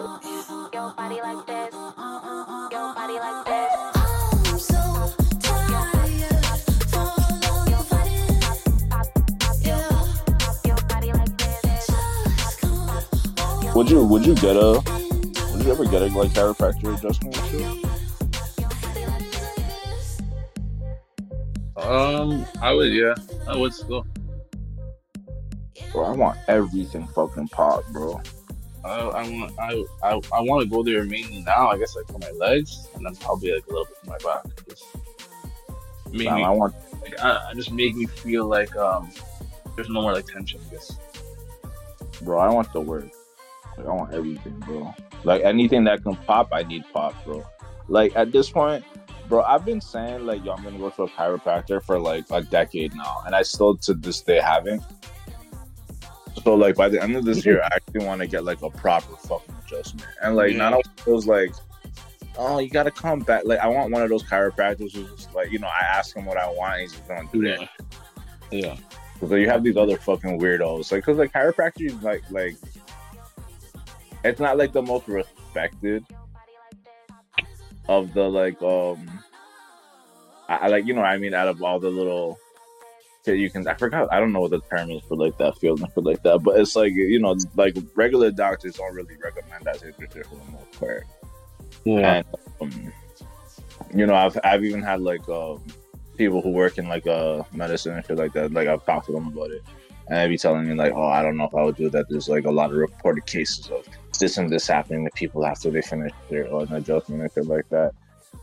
Your body like this. Your body like this. Your body like this. Would you would you get a would you ever get a like chiropractor adjustment? Um, I would, yeah, I would still. Bro, I want everything fucking pop, bro. I, I want, I, I, I want to go there mainly now. I guess like for my legs, and then probably like a little bit for my back. Just make me, I want like, I, I just make me feel like um, there's no more like tension. I guess. bro, I want the work. Like I want everything, bro. Like anything that can pop, I need pop, bro. Like at this point, bro, I've been saying like yo, I'm gonna go to a chiropractor for like a decade now, and I still to this day haven't. So like by the end of this year, I actually want to get like a proper fucking adjustment, and like not only feels like, oh, you gotta come back. Like I want one of those chiropractors who's just like, you know, I ask him what I want, and he's just gonna do that. Yeah. Yeah. Because you have these other fucking weirdos, like, because like chiropractor is like, like, it's not like the most respected of the like, um, I, I like, you know, I mean, out of all the little you can, I forgot, I don't know what the term is for like that field and for like that, but it's like, you know, like regular doctors don't really recommend that for the most part. Yeah. And, um, you know, I've I've even had like um, people who work in like uh medicine and shit like that. Like I've talked to them about it, and they be telling me like, oh, I don't know if I would do that. There's like a lot of reported cases of this and this happening to people after they finish their uh, adjustment and shit like that.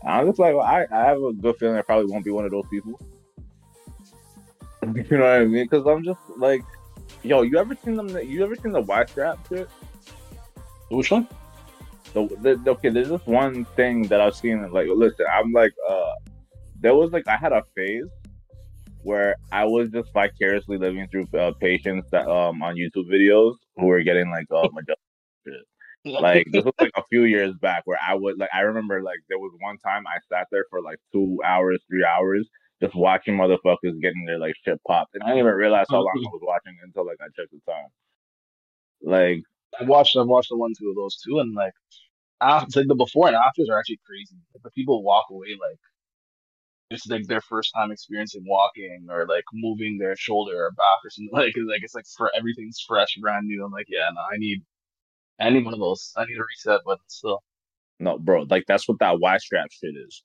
I'm just like, well, I I have a good feeling I probably won't be one of those people. You know what I mean? Because I'm just like, yo, you ever seen them? You ever seen the Y strap shit? Which one? the, the okay there's this one thing that i've seen like listen i'm like uh there was like i had a phase where i was just vicariously living through uh, patients that um on youtube videos who were getting like um adjusted shit. like this was like a few years back where i would like i remember like there was one time i sat there for like two hours three hours just watching motherfuckers getting their like shit popped and i didn't even realize how long i was watching until like i checked the time like I watched I've watched the one two of those too, and like after like the before and afters are actually crazy. Like, the people walk away like it's like their first time experiencing walking or like moving their shoulder or back or something like it's like it's like for everything's fresh, brand new. I'm like, yeah, no, I need I need one of those. I need a reset button still. No, bro, like that's what that Y strap shit is.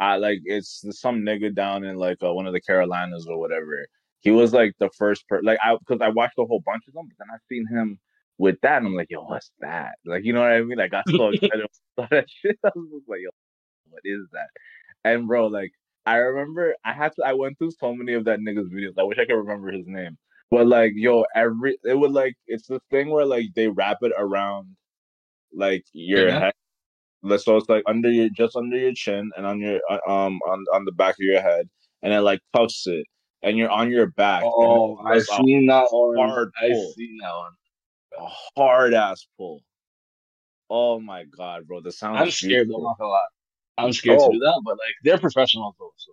I like it's some nigga down in like uh, one of the Carolinas or whatever. He was like the first person, like I because I watched a whole bunch of them, but then I seen him with that, and I'm like, yo, what's that? Like, you know what I mean? Like, I got so excited about that shit. I was just like, yo, what is that? And bro, like, I remember I had to. I went through so many of that nigga's videos. I wish I could remember his name. But like, yo, every it would like it's this thing where like they wrap it around like your Yeah. head. Like, So it's like under your just under your chin and on your uh, um on on the back of your head, and it like puffs it, and you're on your back. Oh, a seen that one. hard I've seen that one. a hard ass pull. Oh my god, bro! The sound. I'm scared though, not gonna lie. I'm scared Oh. to do that, but like they're professionals though. So.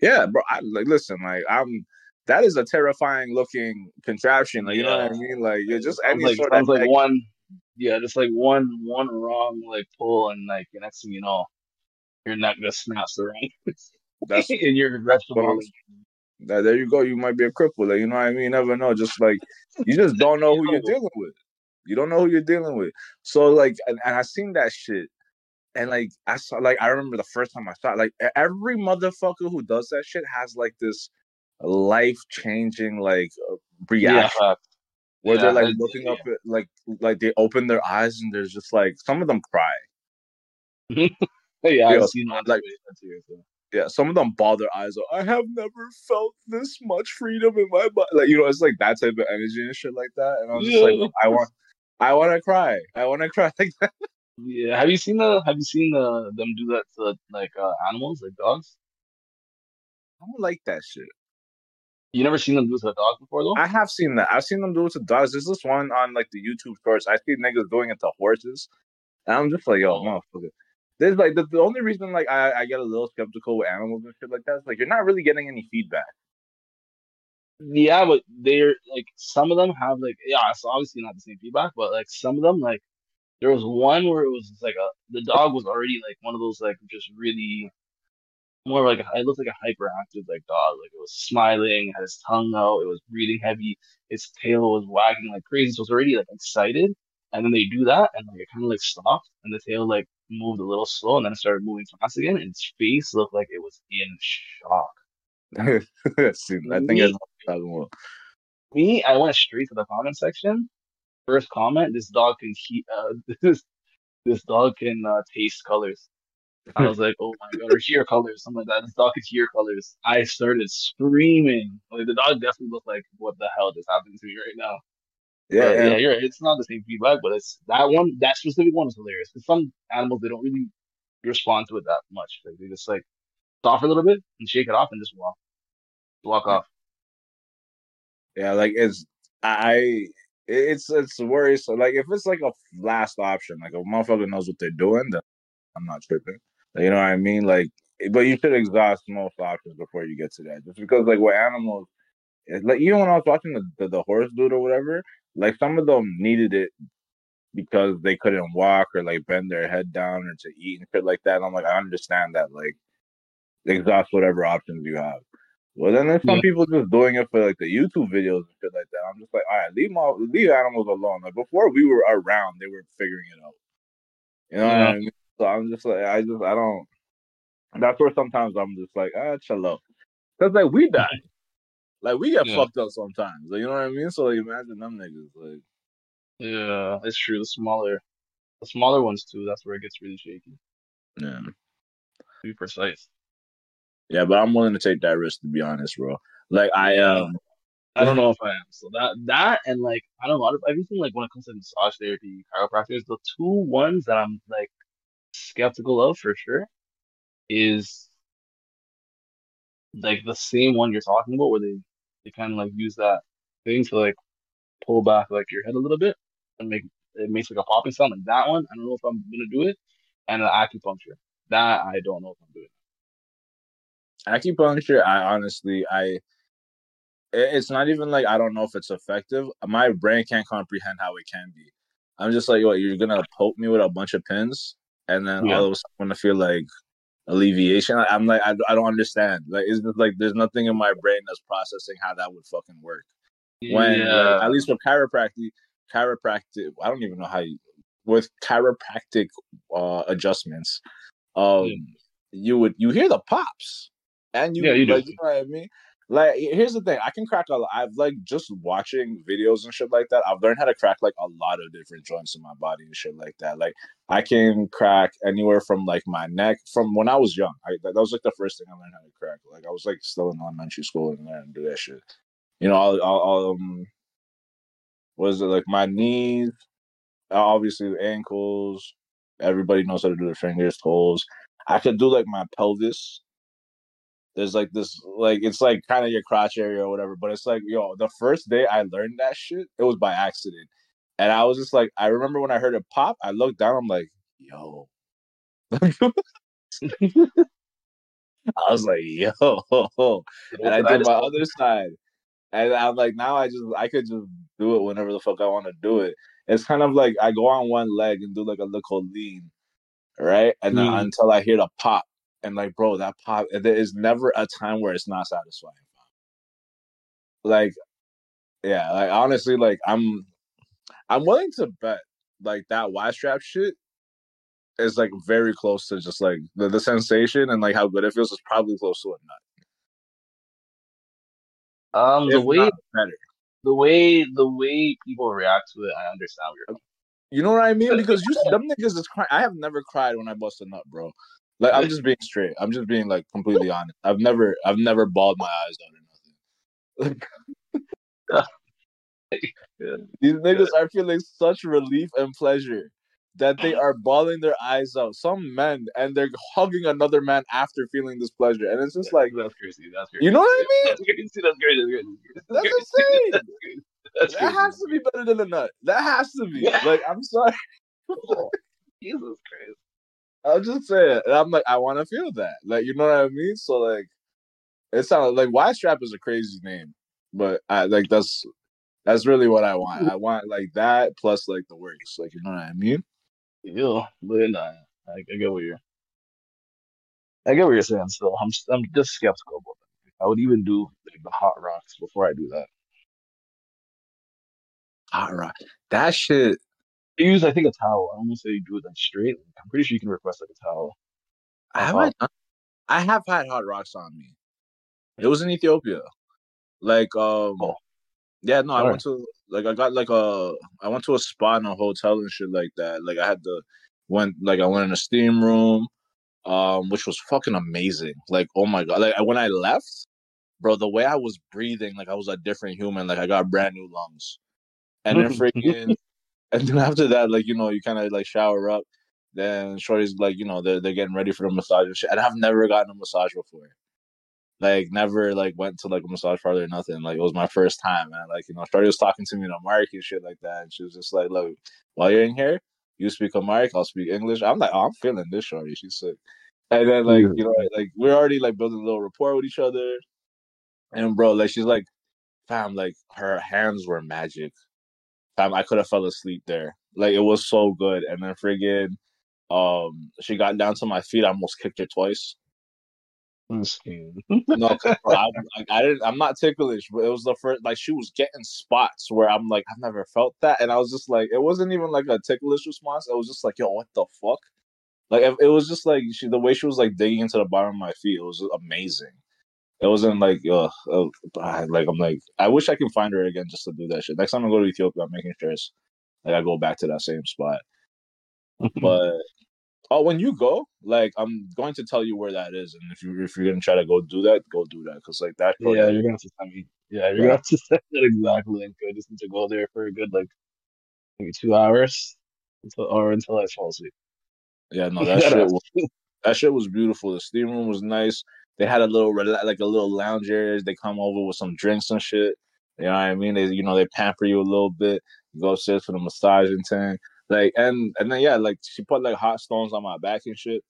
Yeah, bro. I like listen, like I'm. That is a terrifying looking contraption. Like you know what I mean? Like you're just sounds any like, sort of like, one yeah just like one one wrong like pull and like the next thing you know your neck just snaps around That's and you're I'm- that, there you go. You might be a cripple. Like you know what I mean? You never know. Just like you just don't know who you're dealing with. You don't know who you're dealing with. So like, and, and I seen that shit, and like I saw, like I remember the first time I saw, like every motherfucker who does that shit has like this life changing like uh, yeah reaction. fuck. Where Yeah, they're like looking yeah. up at like like they open their eyes and there's just like some of them cry. yeah I've seen that like- too, so. Yeah, some of them ball their eyes out. I have never felt this much freedom in my body. Like you know, it's like that type of energy and shit like that. And I'm just Yeah. like, I want, I want to cry. I want to cry like that. yeah have you seen the have you seen the them do that to like uh animals like dogs I don't like that shit. You never seen them do it to a dog before though I have seen that. I've seen them do it to dogs. There's this one on like the YouTube shorts. I see niggas doing it to horses, and I'm just like, yo, Oh. motherfucker. There's like the, the only reason like I, I get a little skeptical with animals and shit like that is like you're not really getting any feedback. Yeah, but they're like some of them have like yeah, it's obviously not the same feedback, but like some of them like There was one where it was like a the dog was already like one of those like just really more like a, it looked like a hyperactive like dog. Like it was smiling, had his tongue out, it was breathing heavy, its tail was wagging like crazy. So it was already like excited. And then they do that and like it kind of like stopped and the tail like moved a little slow and then it started moving fast again and its face looked like it was in shock. See, I think it's me, me, I went straight to the comment section. First comment: This dog can he uh, this this dog can uh, taste colors. I was like, oh my god, or hear colors, something like that. This dog could hear colors. I started screaming. Like the dog definitely looked like, what the hell just happened to me right now? yeah, yeah. yeah, you're right. It's not the same feedback, but it's that one. That specific one is hilarious. Because some animals they don't really respond to it that much. Like they just like stop for a little bit and shake it off and just walk walk off. Yeah, like it's I it's it's worrisome. Like if it's like a last option, like a motherfucker knows what they're doing, then I'm not tripping. You know what I mean? Like, but you should exhaust most options before you get to that. Just because like with animals, it's like even when I was watching the, the the horse dude or whatever, like some of them needed it because they couldn't walk or like bend their head down or to eat and shit like that. And I'm like, I understand that. Like, exhaust whatever options you have. Well, then there's some Yeah. people just doing it for like the YouTube videos and shit like that. I'm just like, all right, leave my leave animals alone. Like before we were around, they were figuring it out. You know what I mean? So I'm just like, I just I don't. That's where sometimes I'm just like, ah, chill out. Cause like we die, like we get Yeah. fucked up sometimes. Like, you know what I mean? So like, imagine them niggas. Like, Yeah, it's true. The smaller, the smaller ones too. That's where it gets really shaky. yeah, To be precise. yeah. But I'm willing to take that risk to be honest, bro. Like I um, I don't know if I am. So that that and like I don't know. Everything like when it comes to massage therapy, chiropractors, the two ones that I'm like skeptical of for sure is like the same one you're talking about, where they they kind of like use that thing to like pull back like your head a little bit and make it makes like a popping sound. Like that one, I don't know if I'm gonna do it. And the acupuncture, that I don't know if I'm doing. acupuncture. I honestly, I it's not even like I don't know if it's effective. My brain can't comprehend how it can be. I'm just like, what you're gonna poke me with a bunch of pins, and then Yeah. all of a sudden gonna feel like alleviation. I'm like, I, I don't understand. Like, it's just like there's nothing in my brain that's processing how that would fucking work. When, yeah, at least with chiropractic, chiropractic, I don't even know how you with chiropractic uh, adjustments, um, Yeah. you would you hear the pops, and you Yeah, you do. like you know what I mean. Like here's the thing, I can crack a lot. I've like just watching videos and shit like that. I've learned how to crack like a lot of different joints in my body and shit like that. Like I can crack anywhere from like my neck from when I was young. I, that was like the first thing I learned how to crack. Like I was like still in elementary school and learning to do that shit. You know, I'll, I'll, I'll um, was it like my knees? Obviously, the ankles. Everybody knows how to do their fingers, toes. I could do like my pelvis. There's like this, like it's like kind of your crotch area or whatever. But it's like, yo, the first day I learned that shit, it was by accident, and I was just like, I remember when I heard it pop, I looked down, I'm like, yo. I was like, yo, and I did my other side, and I'm like, now I just I could just do it whenever the fuck I want to do it. It's kind of like I go on one leg and do like a little lean, right, and Mm. until I hear the pop, and like, bro, that pop, there is never a time where it's not satisfying. Like, yeah, like honestly, like I'm, I'm willing to bet like that Y strap shit is like very close to just like the, the sensation and like how good it feels is probably close to a nut. Um, the way better. the way the way people react to it, I understand what you're. You know what I mean? Because you them niggas is crying. I have never cried when I bust a nut, bro. Like I'm just being straight. I'm just being like completely honest. I've never I've never bawled my eyes out or nothing. Yeah. These niggas are feeling such relief and pleasure that they are bawling their eyes out. Some men and they're hugging another man after feeling this pleasure, and it's just like That's crazy. That's crazy. you know what I mean? That's crazy. That's crazy. That's crazy. That's crazy. insane. That's crazy. That's That crazy. has to be better than a nut. That has to be. Like I'm sorry. Jesus Christ. I'm just saying. And I'm like, I want to feel that. Like, you know what I mean? So like, it sounds like Y strap is a crazy name, but I like that's that's really what I want. Mm. I want like that plus like the works. Like, you know what I mean? Yeah, but nah, I, I get what you're I get what you're saying still. I'm I'm just skeptical about that. I would even do like the hot rocks before I do that. Hot rock. That shit. I use I think a towel. I don't want to say you do it like straight. I'm pretty sure you can request like a towel. I Of have hot. I have had hot rocks on me. It was in Ethiopia. Like um Oh, yeah, no, I sorry. went to like I got like a I went to a spa in a hotel and shit like that. Like I had to went like I went in a steam room, um, which was fucking amazing. Like, oh my god. Like when I left, bro, the way I was breathing, like I was a different human. Like I got brand new lungs. And then freaking and then after that, like, you know, you kinda like shower up. Then Shorty's like, you know, they're they're getting ready for the massage and shit. And I've never gotten a massage before. Like never like went to like a massage parlor or nothing. Like it was my first time, and like you know, Shorty was talking to me in Amharic and shit like that, and she was just like, "Look, while you're in here, you speak Amharic, I'll speak English." I'm like, "Oh, I'm feeling this, Shorty. She's sick." And then like Yeah. you know, like we're already like building a little rapport with each other, and bro, like she's like, "Fam, like her hands were magic. Fam, I could have fell asleep there. Like it was so good." And then friggin', um, she got down to my feet. I almost kicked her twice. No, I, I, I didn't. I'm not ticklish, but it was the first. Like she was getting spots where I'm like, I've never felt that, and I was just like, it wasn't even like a ticklish response. It was just like, yo, what the fuck? Like it, it was just like she, the way she was like digging into the bottom of my feet. It was amazing. It wasn't like, uh, uh, like I'm like, I wish I can find her again just to do that shit. Next time I go to Ethiopia, I'm making sure it's like I go back to that same spot. But oh, when you go, like I'm going to tell you where that is, and if you if you're gonna try to go do that, go do that because like that. yeah, you're gonna have to send me. Yeah, you're Yeah. gonna have to send that exact link. I just need to go there for a good like maybe two hours until or until I fall asleep. Yeah, no, that shit was that shit was beautiful. The steam room was nice. They had a little like a little lounge area. They come over with some drinks and shit. You know what I mean? They you know they pamper you a little bit. You go upstairs for the massage and thing. Like and and then yeah, like she put like hot stones on my back and shit.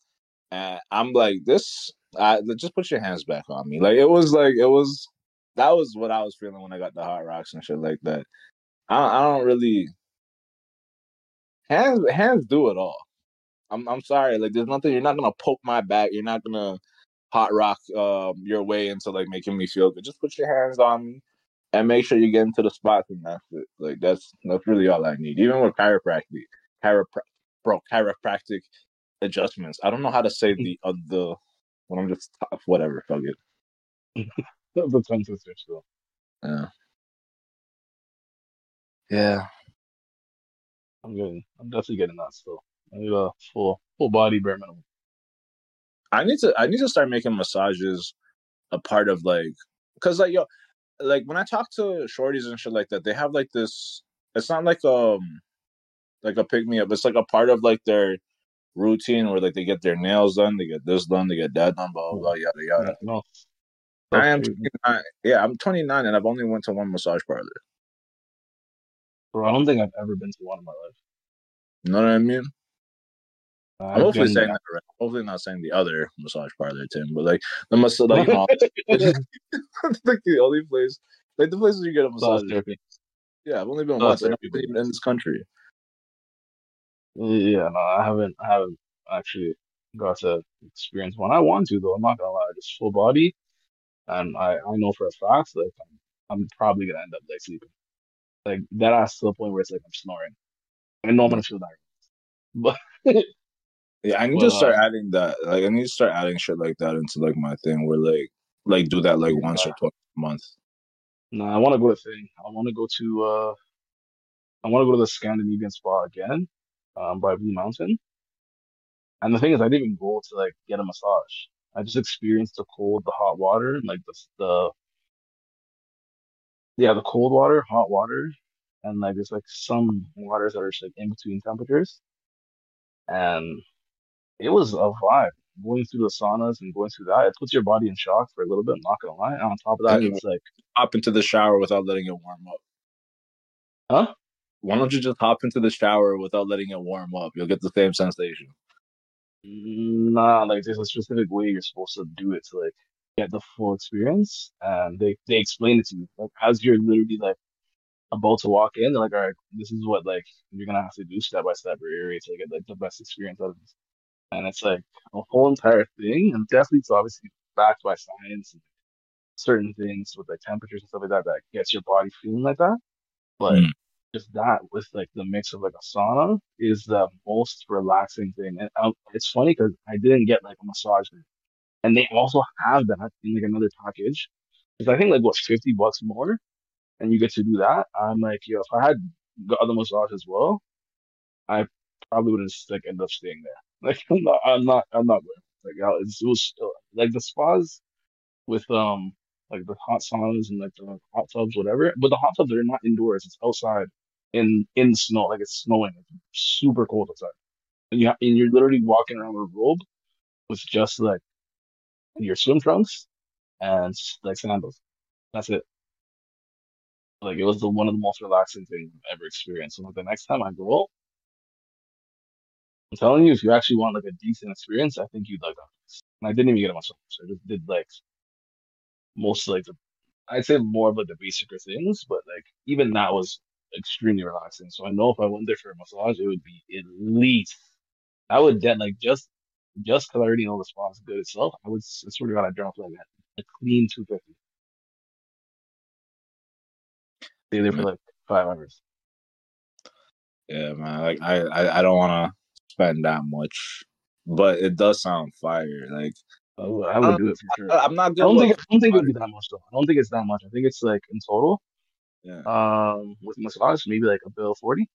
And I'm like this. I just put your hands back on me. Like it was like it was. That was what I was feeling when I got the hot rocks and shit like that. I I don't really hands hands do it all. I'm I'm sorry. Like there's nothing. You're not gonna poke my back. You're not gonna hot rock um your way into like making me feel good. Just put your hands on me and make sure you get into the spots and that's it. Like that's that's really all I need. Even with chiropractic, chiropra- bro, chiropractic adjustments. I don't know how to say the uh, the when I'm just whatever. Fuck it. the tongue twister still. Yeah. Yeah. I'm getting. I'm definitely getting that still. I need a full full body bare minimum. I need to I need to start making massages a part of like because like yo like when I talk to shorties and shit like that, they have like this it's not like um like a pick me up, it's like a part of like their routine where like they get their nails done, they get this done, they get that done, blah blah, blah yada yada. No. I am 29, yeah, I'm twenty nine and I've only went to one massage parlor. Bro, I don't think I've ever been to one in my life. You know what I mean? I'm hopefully saying that right. Hopefully not saying the other massage parlor, Tim, but like the mas- like you know, like the only place, like the places you get a Massage massage. therapy. Yeah, I've only been Massage once, I'm therapy, not even in this country. Yeah, no, I haven't. I haven't actually got to experience one. I want to though. I'm not gonna lie. Just full body, and I I know for a fact like I'm I'm probably gonna end up like sleeping, like that ass to the point where it's like I'm snoring. I know I'm gonna feel that, but Yeah, I need Well, to start uh, adding that. Like, I need to start adding shit like that into like my thing, where like, like do that like once or twice a month. no, I want to go to thing. I want to go to uh, I want to go to the Scandinavian spa again, um, by Blue Mountain. And the thing is, I didn't even go to like get a massage. I just experienced the cold, the hot water, and like the the yeah, the cold water, hot water, and like there's like some waters that are just like in between temperatures. And it was a vibe. Going through the saunas and going through that, it puts your body in shock for a little bit, I'm not gonna lie. And on top of that, it's like, Hop into the shower without letting it warm up. huh? Why don't you just hop into the shower without letting it warm up? You'll get the same sensation. Mm, nah, like there's a specific way you're supposed to do it to like get the full experience. And they they explain it to you. Like as you're literally like about to walk in. They're like, all right, this is what like you're gonna have to do step by step or area to get like the best experience out of this. And it's like a whole entire thing, and definitely it's obviously backed by science and certain things with like temperatures and stuff like that that gets your body feeling like that. But Mm. just that with like the mix of like a sauna is the most relaxing thing. And um, it's funny because I didn't get like a massage and they also have that in like another package. Because I think like what fifty bucks more, and you get to do that. I'm like, yo, if I had got the massage as well, I probably wouldn't just like end up staying there. Like I'm not, I'm not, I'm not going. Like I- it was like the spas with um like the hot saunas and like the hot tubs, whatever. But the hot tubs are not indoors; it's outside in in snow. Like it's snowing, it's super cold outside, and you and you're literally walking around with a robe with just like your swim trunks and like sandals. That's it. Like it was the one of the most relaxing things I've ever experienced. So like the next time I go, I'm telling you, if you actually want like a decent experience, I think you'd like that. And I didn't even get a massage. I just did like most like the I'd say more of like the basicer things, but like even that was extremely relaxing. So I know if I went there for a massage, it would be at least I would then like just just because I already know the spa is good itself, I would I swear to God, I drop like a, a clean two fifty. Stay there for mm. like five hours. Yeah, man. Like I, I, I don't want to spend that much, but it does sound fire. Like I would, I would do it for sure. I, I'm not I don't think I don't think it would be that much though. I don't think it's that much. I think it's like in total, yeah, um, with massage, maybe like a bill forty.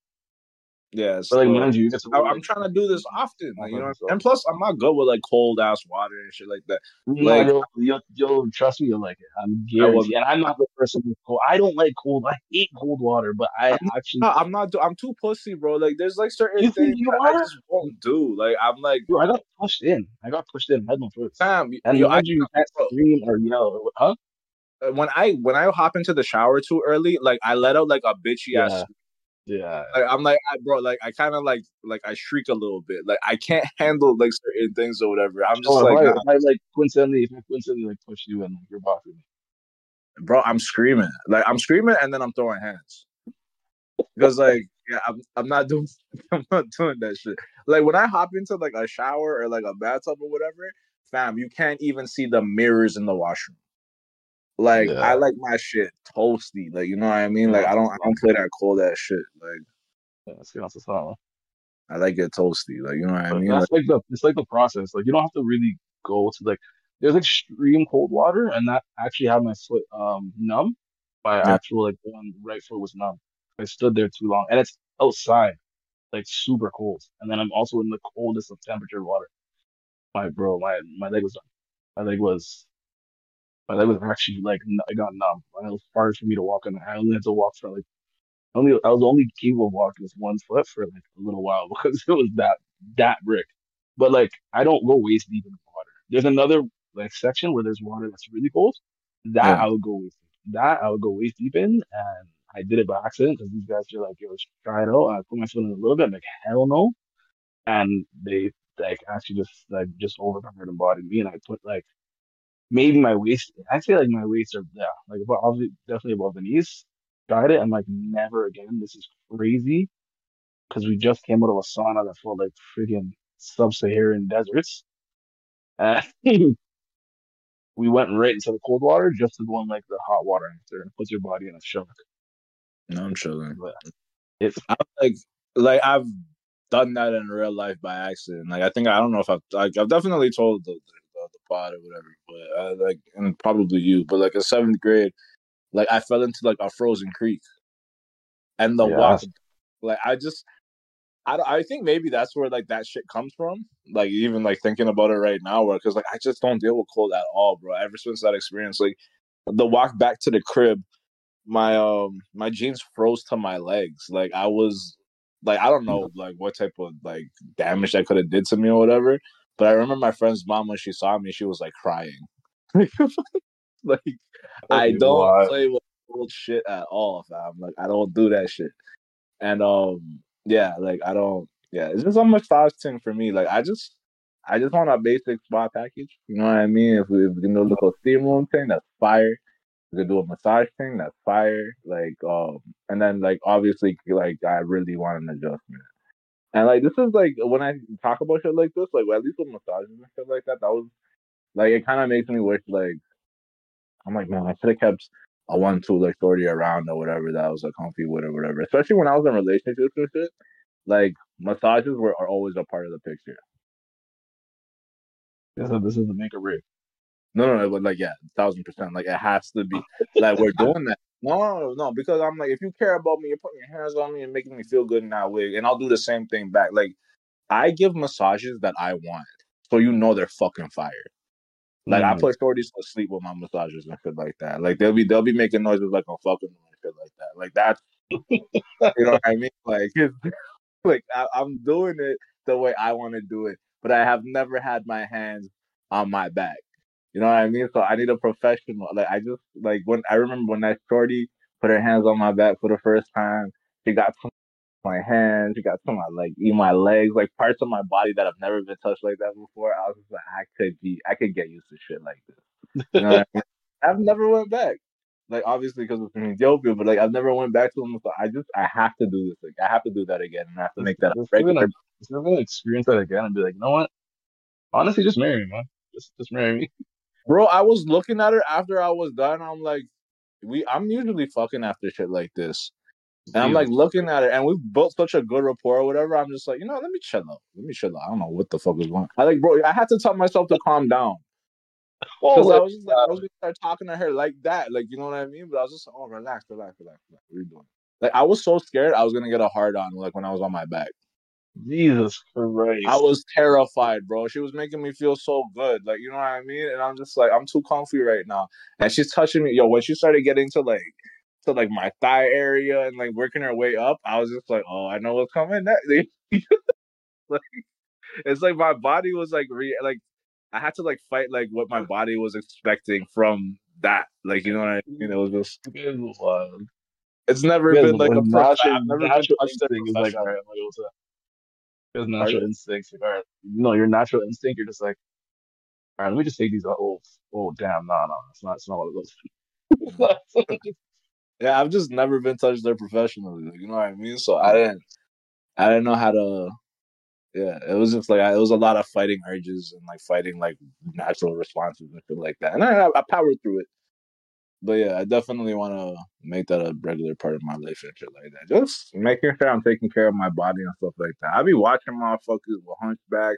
Yeah. But like so- mind you, I, like, I'm trying to do this often, like, you know. And plus, I'm not good with like cold ass water and shit like that. No, Like- you'll, you'll, you'll trust me, you'll like it. I'm guaranteed. And I'm not the person with cold. I don't like cold. I hate cold water, but I actually, No, I'm not. I'm too pussy, bro. Like, there's like certain You things you that I just won't do. Like, I'm like, Bro, I got pushed in. I got pushed in head first. Sam, And yo, I, mind you, can't scream or yell. Huh? Uh, when I when I hop into the shower too early, like I let out like a bitchy ass. Yeah. Like, I'm like, I, bro, like I kind of like like I shriek a little bit. Like I can't handle like certain things or whatever. I'm just Oh, like, if, I, I like coincidentally, if I coincidentally like push you and like, you're bothering me. bro, I'm screaming. Like I'm screaming and then I'm throwing hands. Because like yeah, I'm I'm not doing I'm not doing that shit. Like when I hop into like a shower or like a bathtub or whatever, fam, you can't even see the mirrors in the washroom. Like Yeah. I like my shit toasty. Like you know what I mean? Like I don't I don't play that cold ass shit. Like Yeah, let's get on to sauna. I like it toasty. Like you know what I mean? that's like the it's like the process. Like you don't have to really go to like there's extreme cold water, and that actually had my foot um numb. My Yeah. actual like one right foot was numb. I stood there too long, and it's outside, like super cold. And then I'm also in the coldest of temperature water. My bro, my my leg was done. My leg was my leg was actually like I got numb. It was hard for me to walk on. I only had to walk for like only I was only capable of walking with one foot for like a little while because it was that that brick. But like I don't go waist deep in the water. There's another like section where there's water that's really cold. That Yeah. I would go waist deep. That I would go waist deep in, and I did it by accident because these guys are like, "Yo, try it out." I put my foot in a little bit. I'm like, "Hell no!" And they like actually just like just overpowered and bodied me, and I put like maybe my waist. I say like my waist are yeah, like above, obviously definitely above the knees. Tried it. I'm like, never again. This is crazy. Because we just came out of a sauna that felt like freaking sub-Saharan deserts. And we went right into the cold water just to go in like the hot water after and put your body in a shock. No, I'm chilling. But it's like like I've done that in real life by accident. Like I think I don't know if I've like I've definitely told the, the pod or whatever, but uh, like and probably you, but like in seventh grade, like I fell into like a frozen creek, and the Yeah. walk, like I just. I, don't- I think maybe that's where like that shit comes from. Like even like thinking about it right now, where because like I just don't deal with cold at all, bro. Ever since that experience, like the walk back to the crib, my um my jeans froze to my legs. Like I was like I don't know like what type of like damage that could have did to me or whatever. But I remember my friend's mom when she saw me, she was like crying. like I don't play with old shit at all, fam. Like I don't do that shit. And um yeah, like I don't yeah, it's just a massage thing for me. Like I just I just want a basic spa package. You know what I mean? If we, if we can do a little steam room thing, that's fire. we could do a massage thing. That's fire. Like, um, and then like obviously, like I really want an adjustment. And like this is like when I talk about shit like this, like at least with massages and shit like that, that was like it kind of makes me wish like I'm like man, I should have kept a one two like shorty around or whatever that I was like comfy with or whatever. Especially when I was in relationships and shit, like massages were are always a part of the picture. This is, this is the make or break. No, no, no, but like yeah, thousand percent. Like it has to be like we're doing that. No, no, because I'm like, if you care about me, you're putting your hands on me and making me feel good in that way, and I'll do the same thing back. Like I give massages that I want, so you know they're fucking fire. Like I Mm. put shorties to sleep with my massages and shit like that. Like they'll be they'll be making noises like I'm fucking and shit like that. Like that's you know what I mean. Like it's, like I, I'm doing it the way I want to do it, but I have never had my hands on my back. You know what I mean? So I need a professional. Like I just like when I remember when that shorty put her hands on my back for the first time. She got to my hands, she got to my like even my legs, like parts of my body that have never been touched like that before. I was just like, I could be, I could get used to shit like this. You know what I mean? I've never went back. Like obviously because it's in Ethiopia, but like I've never went back to them. So I just I have to do this. Like I have to do that again, and I have to make that a Just, gonna, just gonna experience that again and be like, you know what? Honestly, just marry me, man. Just just marry me. Bro, I was looking at her after I was done. I'm like, we. I'm usually fucking after shit like this, and I'm like looking at her, and we built such a good rapport or whatever. I'm just like, you know, let me chill out. Let me chill out. I don't know what the fuck is going. on. I like, bro. I had to tell myself to calm down oh, because I was just like, I was gonna start talking to her like that, like you know what I mean. But I was just like, oh, relax, relax, relax, relax. What are you doing? Like I was so scared I was gonna get a hard on, like when I was on my back. Jesus Christ. I was terrified, bro. She was making me feel so good. Like, you know what I mean? And I'm just like, I'm too comfy right now. And she's touching me. Yo, when she started getting to like to like my thigh area and like working her way up, I was just like, oh, I know what's coming next. like it's like my body was like re like I had to like fight like what my body was expecting from that. Like, you know what I mean? It was just It was wild. it's never been like a prof- I've never been touched a instinct is like, all right, I'm gonna go to Because natural Pardon? instincts, like, all right, no, your natural instinct, you're just like, all right, let me just take these out. Oh, oh, damn, no, no, it's not, it's not one of those. Yeah, I've just never been touched there professionally. Like, you know what I mean? So I didn't, I didn't know how to. Yeah, it was just like I, it was a lot of fighting urges and like fighting like natural responses and shit like that. And I, I powered through it. But yeah, I definitely want to make that a regular part of my life and shit like that. Just making sure I'm taking care of my body and stuff like that. I be watching motherfuckers with hunchbacks,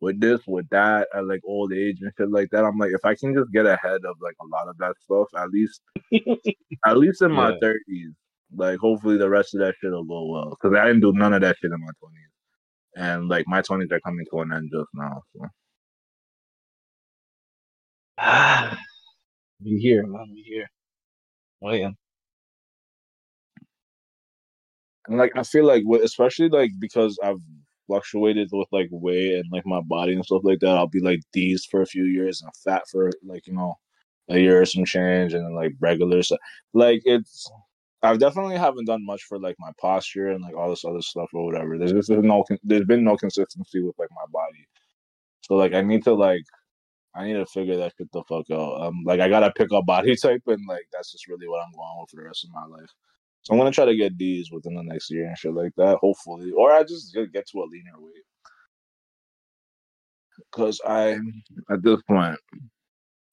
with this, with that, at like old age and shit like that. I'm like, if I can just get ahead of like a lot of that stuff, at least at least in my Yeah. thirties, like hopefully the rest of that shit will go well. Because I didn't do none of that shit in my twenties, and like my twenties are coming to an end just now. So. be here, man, be here. Oh, Waiting. And like I feel like, especially like because I've fluctuated with like weight and like my body and stuff like that, I'll be like these for a few years and fat for like you know a year or some change, and like regular. So like it's. I've definitely haven't done much for like my posture and like all this other stuff or whatever. There's just no there's been no consistency with like my body. So like I need to like I need to figure that shit the fuck out. Um like I gotta pick up body type and like that's just really what I'm going with for the rest of my life. So I'm gonna try to get D's within the next year and shit like that, hopefully. Or I just get to a leaner weight. Cause I at this point,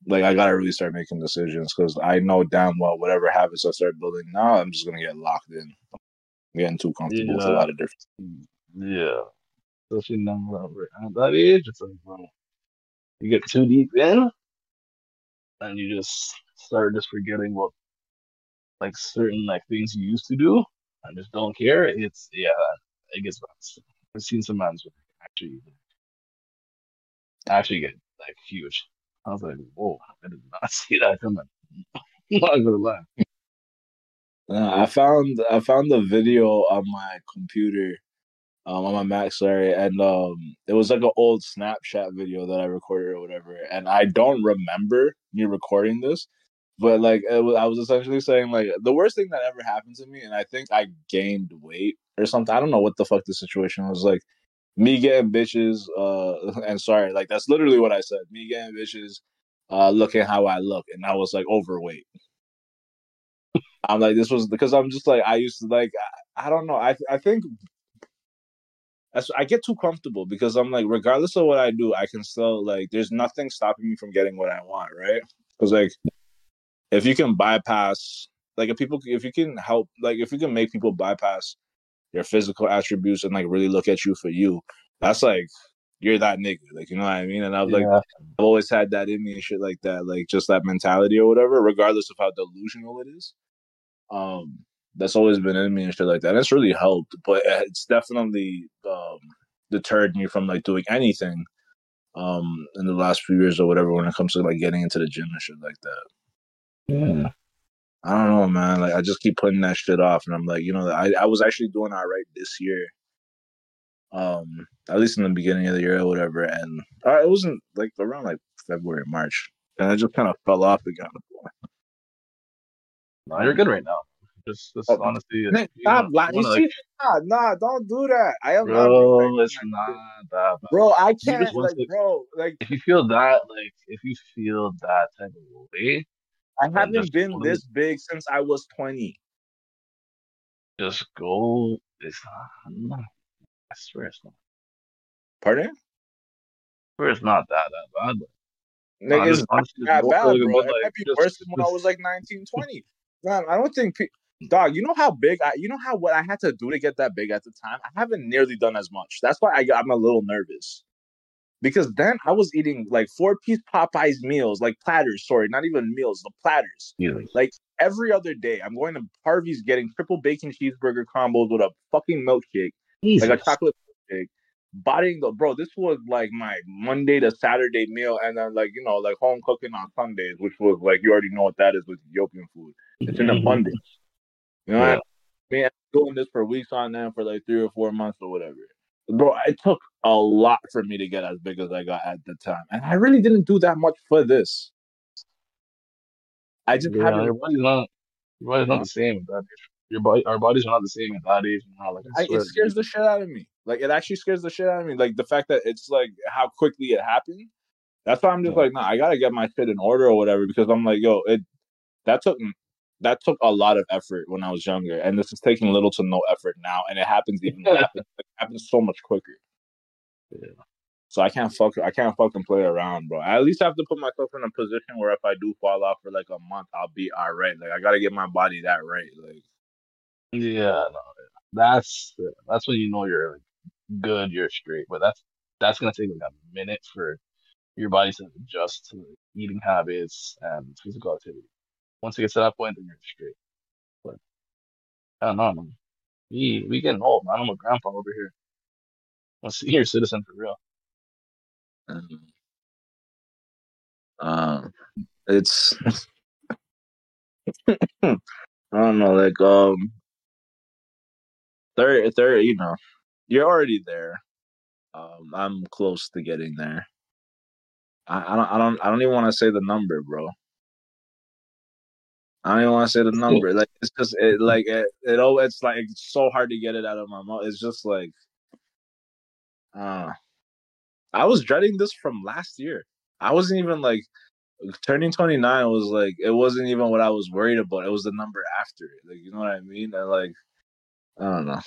like I gotta really start making decisions because I know damn well whatever habits I start building now, I'm just gonna get locked in. I'm getting too comfortable with a lot of different Yeah. Especially now that at that age, it's like, bro, you get too deep in, and you just start just forgetting what, like, certain, like, things you used to do, and just don't care. It's, yeah, it gets bad. I've seen some mans actually, actually get, like, huge. I was like, whoa, I did not see that coming. I'm not gonna lie. I found I found the video on my computer, um, on my sorry, and um, it was like an old Snapchat video that I recorded or whatever, and I don't remember me recording this, but like was, I was essentially saying like the worst thing that ever happened to me, and I think I gained weight or something. I don't know what the fuck the situation was like. Me getting bitches, uh, and sorry, like that's literally what I said. Me getting bitches, uh, looking how I look, and I was like overweight. I'm like, this was because I'm just like I used to like I, I don't know. I I think that's I get too comfortable because I'm like, regardless of what I do, I can still like there's nothing stopping me from getting what I want, right? Because like if you can bypass like if people if you can help like if you can make people bypass their physical attributes and like really look at you for you, that's like you're that nigga. Like you know what I mean? And I've like Yeah. I've always had that in me and shit like that, like just that mentality or whatever, regardless of how delusional it is. Um, that's always been in me and shit like that. And it's really helped, but it's definitely um deterred me from like doing anything um in the last few years or whatever when it comes to like getting into the gym and shit like that. Yeah. I don't know, man. Like I just keep putting that shit off, and I'm like, you know, I I was actually doing all right this year. Um, at least in the beginning of the year or whatever, and uh, it wasn't like around like February, March, and I just kind of fell off again. No, you're good right now. Just, just Oh, honestly, Nick, stop lying. you see, nah, nah, don't do that. I am not. bro, being it's not that bad. Bro, I can't. Like, to- bro, like If you feel that, like, if you feel that type of way, I haven't been go to- this big since I was 20. just go. It's not. I swear it's not. Pardon? I swear it's not that that bad. Nigga, it's not that bad, bro. It might be worse than when I was like 19, 20. Man, I don't think, pe- dog. You know how big I, you know how what I had to do to get that big at the time. I haven't nearly done as much. That's why I, got- I'm a little nervous. Because then I was eating like four piece Popeyes meals, like platters. Sorry, not even meals, the platters. Like every other day, I'm going to Harvey's getting triple bacon cheeseburger combos with a fucking milkshake, like a chocolate milkshake. Buying the bro, this was like my Monday to Saturday meal, and then like you know, like home cooking on Sundays, which was like you already know what that is with Ethiopian food. It's in abundance. You know, what I mean, I'm doing this for weeks on end for like three or four months or whatever. Bro, it took a lot for me to get as big as I got at the time, and I really didn't do that much for this. I just Yeah, haven't your body's not. Your body's not the same at that age. Your body, our bodies are not the same at that age. Now, like I I, it scares the shit out of me. Like it actually scares the shit out of me. Like the fact that it's like how quickly it happened. That's why I'm just Yeah. like, nah, I gotta get my shit in order or whatever because I'm like, yo, it that took that took a lot of effort when I was younger, and this is taking little to no effort now, and it happens even happens, it happens so much quicker. Yeah. So I can't fuck I can't fucking play around, bro. I at least have to put myself in a position where if I do fall off for like a month, I'll be all right. Like I gotta get my body that right. Like Yeah, no, that's that's when you know you're good, you're straight. But that's that's gonna take like a minute for your body to adjust to eating habits and physical activity. Once it gets to that point, then you're straight. But I don't know, man. We we getting old, man. I'm a grandpa over here. I'm a senior citizen for real. Um, um, it's I don't know, like um, third, third, you know, you're already there. Um, I'm close to getting there. I, I don't, I don't, I don't even want to say the number, bro. I don't even want to say the number. Like it's just, it, like it, it, it's like it's so hard to get it out of my mouth. It's just like, uh, I was dreading this from last year. I wasn't even like turning 29 was like it wasn't even what I was worried about. It was the number after it. Like you know what I mean? And like I don't know.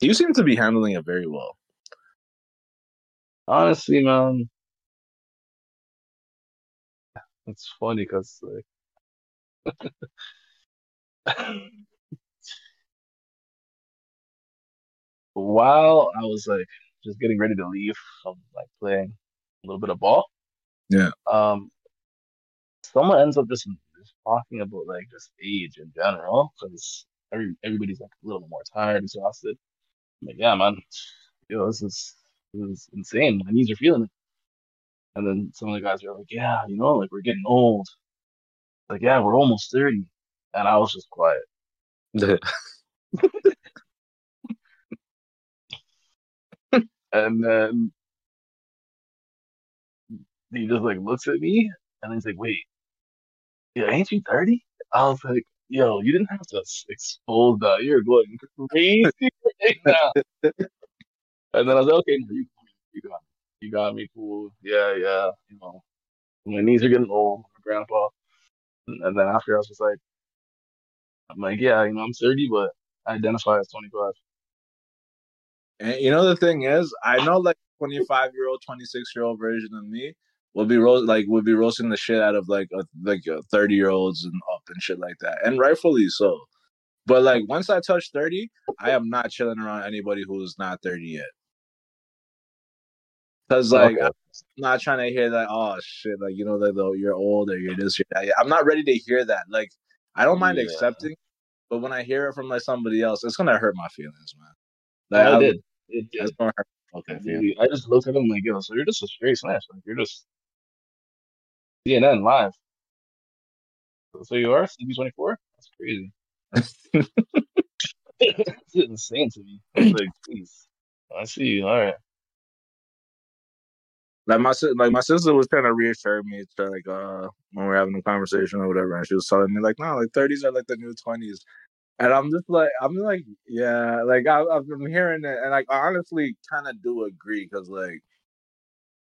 You seem to be handling it very well. Honestly, man, it's funny because like while I was like just getting ready to leave from like playing a little bit of ball, Yeah. um, someone ends up just, just talking about like just age in general because every everybody's like a little more tired, exhausted. I'm like, yeah, man, yo, this is this is insane. My knees are feeling it. And then some of the guys are like, yeah, you know, like we're getting old. Like, yeah, we're almost 30. And I was just quiet. And then he just like looks at me and he's like, wait, yeah, ain't you 30? I was like, yo, you didn't have to expose that. You're going crazy right now. And then I was like, okay, you, you got me. You got me, cool. Yeah, yeah. You know, my knees are getting old, my grandpa. And then after I was just like, I'm like, yeah, you know, I'm 30, but I identify as 25. And you know the thing is, I know like 25 year old, 26 year old version of me would be ro- like would be roasting the shit out of like a, like uh, 30 year olds and up and shit like that, and rightfully so. But like once I touch 30, I am not chilling around anybody who's not 30 yet. Cause oh, like Okay. I'm not trying to hear that. Oh shit! Like you know, like though you're old or you're this, you're that. I'm not ready to hear that. Like I don't mind Yeah. accepting, but when I hear it from like somebody else, it's gonna hurt my feelings, man. No, Like, oh, it I- did. It It's gonna hurt fucking I just looked at him like, yo, so you're just a straight smash. Like, you're just CNN live. So you are CP24? That's crazy. It's insane to me. Like, please. I see you. All right. Like my like my sister was trying to reassure me to like uh when we are having a conversation or whatever, and she was telling me like no, like thirties are like the new twenties, and I'm just like I'm like yeah, like I, I've been hearing it, and like I honestly kind of do agree because like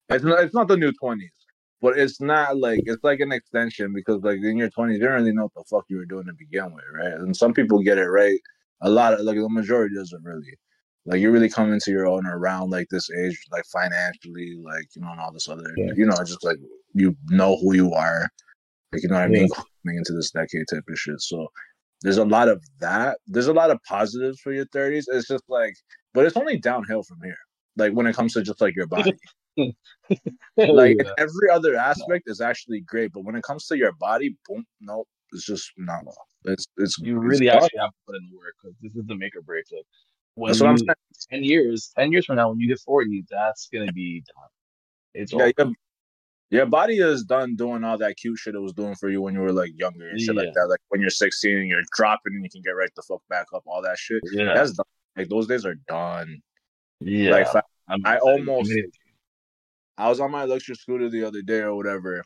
it's not it's not the new twenties, but it's not like it's like an extension because like in your twenties you don't really know what the fuck you were doing to begin with, right? And some people get it right, a lot of like the majority doesn't really. Like you really come into your own around like this age, like financially, like you know, and all this other, Yeah. you know, just like you know who you are, like you know what I mean, Yeah. coming into this decade type of shit. So there's a lot of that. There's a lot of positives for your 30s. It's just like, but it's only downhill from here. Like when it comes to just like your body, like every other aspect is actually great, but when it comes to your body, boom, nope, it's just not. It's it's you really done. actually have to put in the work because this is the make or break. Like, when That's what I'm saying. 10 years, 10 years from now, when you hit 40, that's going to be done. It's Yeah, over. your, your body is done doing all that cute shit it was doing for you when you were like younger and shit Yeah. like that. Like when you're 16 and you're dropping and you can get right the fuck back up, all that shit. Yeah. That's done. Like those days are done. yeah. Like I'm I almost-. I was on my electric scooter the other day or whatever,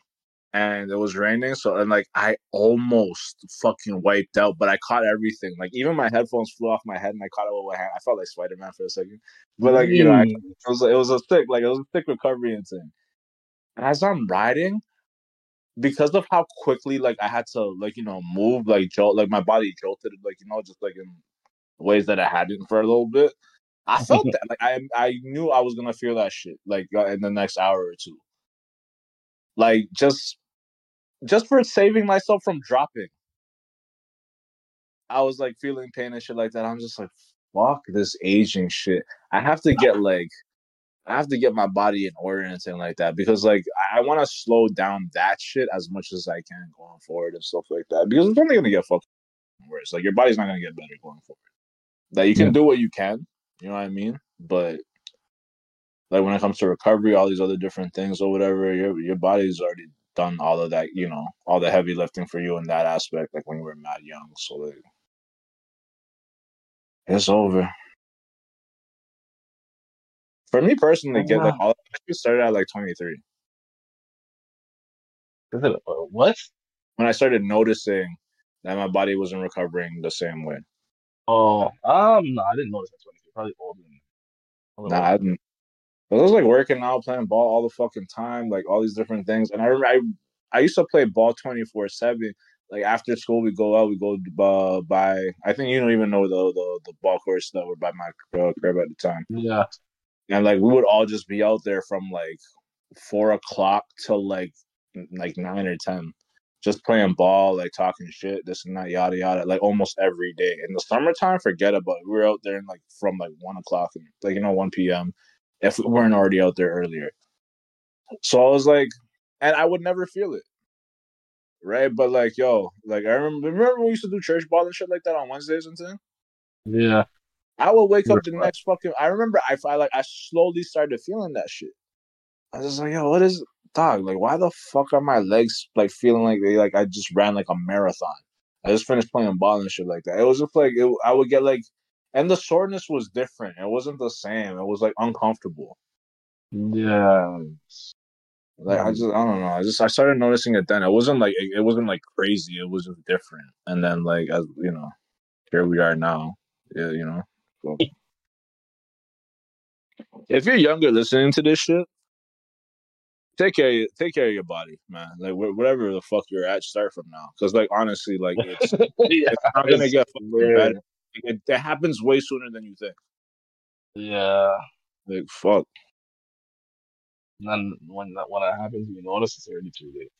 and it was raining. So and like I almost fucking wiped out, but I caught everything. Like even my headphones flew off my head, and I caught it with my hand. I felt like Spider Man for a second, but like you know, I, it was it was a thick like it was a thick recovery and thing. And as I'm riding, because of how quickly like I had to like you know move like jolt like my body jolted like you know just like in ways that I hadn't for a little bit. I felt that like I I knew I was gonna feel that shit like uh, in the next hour or two. Like just just for saving myself from dropping. I was like feeling pain and shit like that. I'm just like, fuck this aging shit. I have to get like I have to get my body in order and thing like that because like I, I want to slow down that shit as much as I can going forward and stuff like that because it's only gonna get fucking worse. Like your body's not gonna get better going forward. Like you can Yeah. do what you can, you know what I mean? But like when it comes to recovery, all these other different things or whatever, your your body's already done all of that, you know, all the heavy lifting for you in that aspect, like when you were mad young. So like it's over. For me personally, get like all I started at like twenty three. Is it, uh, what? When I started noticing that my body wasn't recovering the same way. Oh, um, no, I didn't notice that 23. Probably older than little Nah, I older. I was like working out, playing ball all the fucking time, like all these different things. And I remember I, I used to play ball twenty four seven. Like after school, we go out, we go uh, by. I think you don't even know the the, the ball courts that were by my uh, crib at the time. Yeah. And like we would all just be out there from like four o'clock till like like nine or ten, just playing ball, like talking shit, this and that, yada yada, like almost every day. In the summertime, forget about it. We were out there in like from like one o'clock and like you know one p.m. If we weren't already out there earlier. So I was like, and I would never feel it, right? But like, yo, like I remember, remember when we used to do church ball and shit like that on Wednesdays and things? Yeah. I would wake up the next fucking. I remember I, I like I slowly started feeling that shit. I was just like, yo, what is dog? Like, why the fuck are my legs like feeling like they like I just ran like a marathon? I just finished playing ball and shit like that. It was just like it, I would get like, and the soreness was different. It wasn't the same. It was like uncomfortable. Yeah. Like I just I don't know. I just I started noticing it then. It wasn't like it, wasn't like crazy. It was just different. And then like as you know, here we are now. Yeah, you know. So. If you're younger listening to this shit, take care, of, your- take care of your body, man. Like wh- whatever the fuck you're at, start from now. Because like honestly, like it's, yeah, it's not gonna it's get fucking better. It, it happens way sooner than you think. Yeah. Like fuck. And then when that when that happens, you notice it's already too late.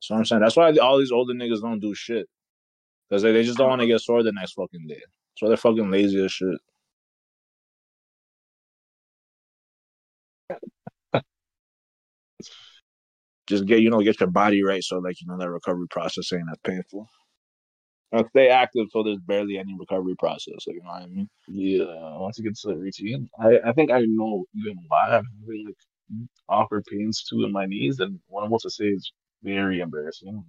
So I'm saying that's why all these older niggas don't do shit. Because they, they just don't want to get sore the next fucking day. So they're fucking lazy as shit. just get you know get your body right so like you know that recovery process ain't that painful. Stay active so there's barely any recovery process. Like you know what I mean? Yeah, once you get to the routine, I, I think I know even why I'm having like awkward pains too in my knees, and what I'm about to say is very embarrassing.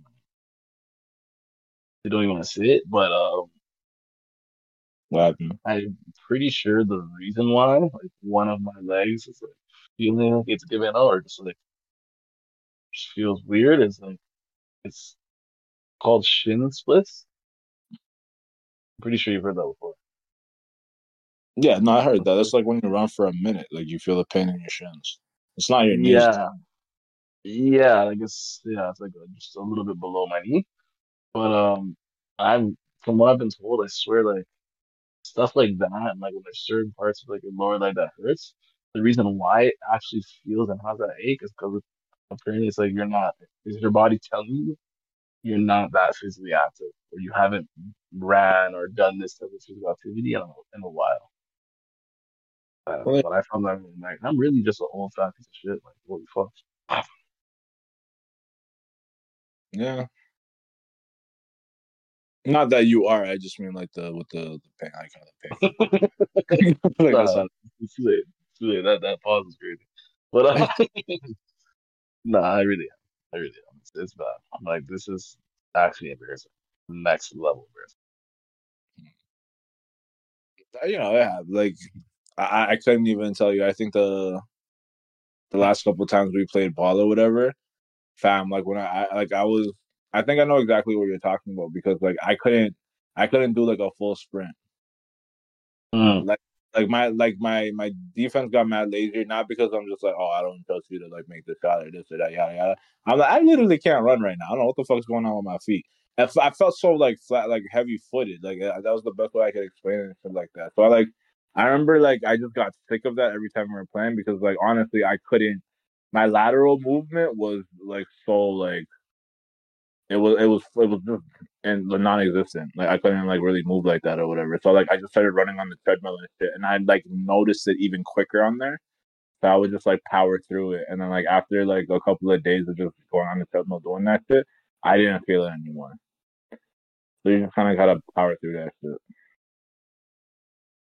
I don't even want to say it, but um, What happened? I'm pretty sure the reason why, like one of my legs is like feeling like it's giving out, or just like just feels weird. Is like it's called shin splits. Pretty sure you've heard that before. Yeah, no, I heard that. That's like when you run for a minute, like you feel the pain in your shins. It's not your knees. Yeah, yeah, I guess yeah, it's like just a little bit below my knee. But um, I'm from what I've been told, I swear like stuff like that, and like when there's certain parts of like your lower leg that hurts, the reason why it actually feels and has that ache is because apparently it's like you're not is your body telling you you're not that physically active or you haven't ran or done this type of physical activity in a, in a while. Uh, Well, but I found that like I'm really just an old fat piece of shit. Like holy fuck. Yeah. Not that you are. I just mean like the with the, the pain. I kind of pain. like Nah, not, it's too late. It's too late. That that pause is crazy. But uh, nah, I really am. I really am. It's, it's bad. I'm like, this is actually embarrassing. Next level embarrassing. Uh, you know, yeah. Like I, I couldn't even tell you. I think the the last couple of times we played ball or whatever, fam. Like when I, I like I was. I think I know exactly what you're talking about because like I couldn't. I couldn't do like a full sprint. Mm. like my like my my defense got mad lazy, not because I'm just like, oh, I don't trust you to like make the shot or this or that, yada yada. I'm like, I literally can't run right now. I don't know what the fuck's going on with my feet. I f- I felt so like flat, like heavy footed. Like uh, that was the best way I could explain it and like that. So I like, I remember like I just got sick of that every time we were playing because like honestly I couldn't. My lateral movement was like so like. It was it was it was just and non-existent. Like I couldn't like really move like that or whatever. So like I just started running on the treadmill and shit, and I like noticed it even quicker on there. So I would just like power through it, and then like after like a couple of days of just going on the treadmill doing that shit, I didn't feel it anymore. So you just kind of gotta power through that shit.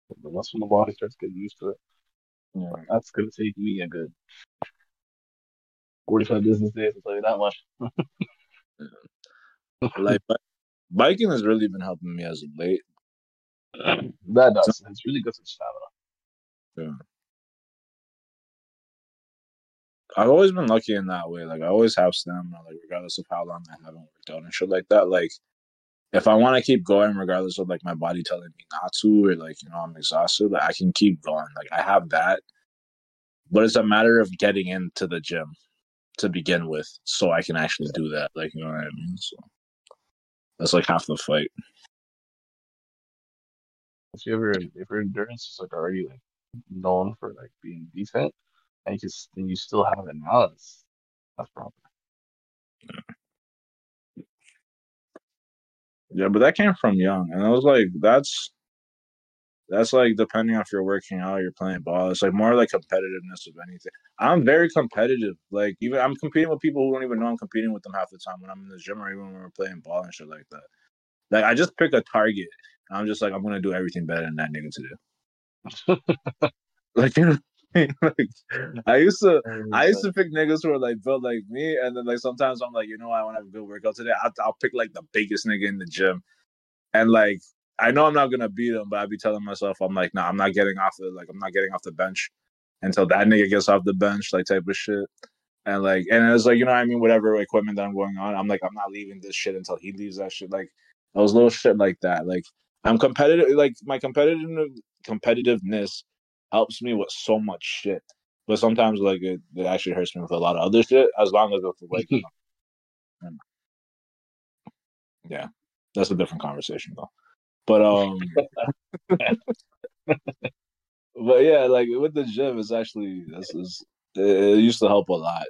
That's when the body starts getting used to it. Yeah. That's gonna take me a good 45 business days, I'll tell you that much. Like biking has really been helping me as of late. That does. It's really good for stamina. Yeah. I've always been lucky in that way. Like I always have stamina, like regardless of how long I haven't worked out and shit like that. Like if I want to keep going, regardless of like my body telling me not to, or like you know I'm exhausted, like, I can keep going. Like I have that, but it's a matter of getting into the gym to begin with, so I can actually do that. Like you know what I mean? So that's like half the fight. If you ever, if your endurance is like already like known for like being decent, and you just and you still have it now, that's that's proper. Yeah, but that came from young, and I was like, that's that's like depending on if you're working out, or you're playing ball. It's like more like competitiveness of anything. I'm very competitive. Like even I'm competing with people who don't even know I'm competing with them half the time when I'm in the gym or even when we're playing ball and shit like that. Like I just pick a target. and I'm just like I'm gonna do everything better than that nigga to do. Like you know, what I mean? like I used to I used to pick niggas who are like built like me, and then like sometimes I'm like, you know, what, I want to have a good workout today. I'll, I'll pick like the biggest nigga in the gym, and like I know I'm not gonna beat him, but I'd be telling myself, I'm like, nah, I'm not getting off the like I'm not getting off the bench until that nigga gets off the bench, like type of shit. And like, and it's like, you know what I mean? Whatever equipment that I'm going on, I'm like, I'm not leaving this shit until he leaves that shit. Like those little shit like that. Like I'm competitive. Like my competitive competitiveness helps me with so much shit. But sometimes like it, it actually hurts me with a lot of other shit. As long as it's like, you know, yeah, that's a different conversation though. But um, but yeah, like with the gym, it's actually this is it, used to help a lot.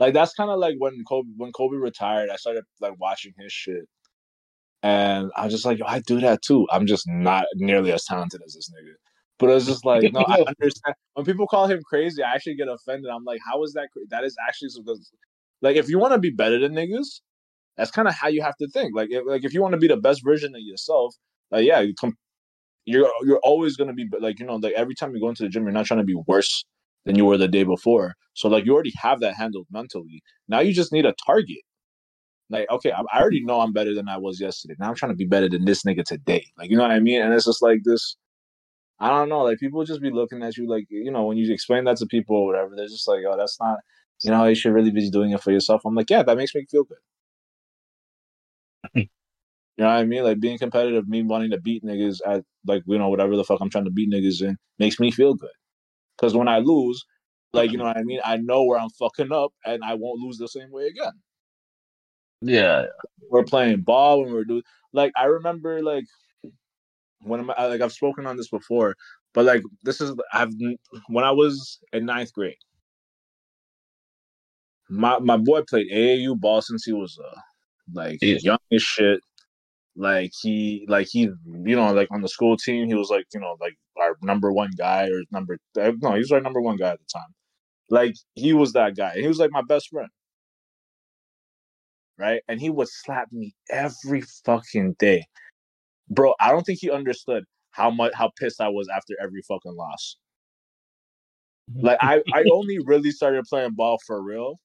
Like that's kind of like when Kobe when Kobe retired, I started like watching his shit, and I was just like, Yo, I do that too. I'm just not nearly as talented as this nigga. But it's just like, no, I understand. When people call him crazy, I actually get offended. I'm like, how is that? Cra-? That is actually because, like, if you want to be better than niggas, that's kind of how you have to think. Like, if, like if you want to be the best version of yourself, like, yeah, you come, you're you're always gonna be like, you know, like every time you go into the gym, you're not trying to be worse than you were the day before. So like, you already have that handled mentally. Now you just need a target. Like, okay, I, I already know I'm better than I was yesterday. Now I'm trying to be better than this nigga today. Like, you know what I mean? And it's just like this I don't know. Like people just be looking at you like you know when you explain that to people or whatever, they're just like, oh, that's not. You know, you should really be doing it for yourself. I'm like, yeah, that makes me feel good. You know what I mean? Like being competitive, me wanting to beat niggas at like you know whatever the fuck I'm trying to beat niggas in makes me feel good. Because when I lose, like you know what I mean, I know where I'm fucking up, and I won't lose the same way again. Yeah, We're playing ball when we're doing like I remember like when am I like I've spoken on this before, but like this is I've when I was in ninth grade. My my boy played AAU ball since he was uh like Yeah. young as shit. Like he like he you know like on the school team he was like you know like our number one guy or number uh, no he was our number one guy at the time. Like he was that guy. He was like my best friend. Right? And he would slap me every fucking day bro, I don't think he understood how much how pissed I was after every fucking loss. Like I, I only really started playing ball for real,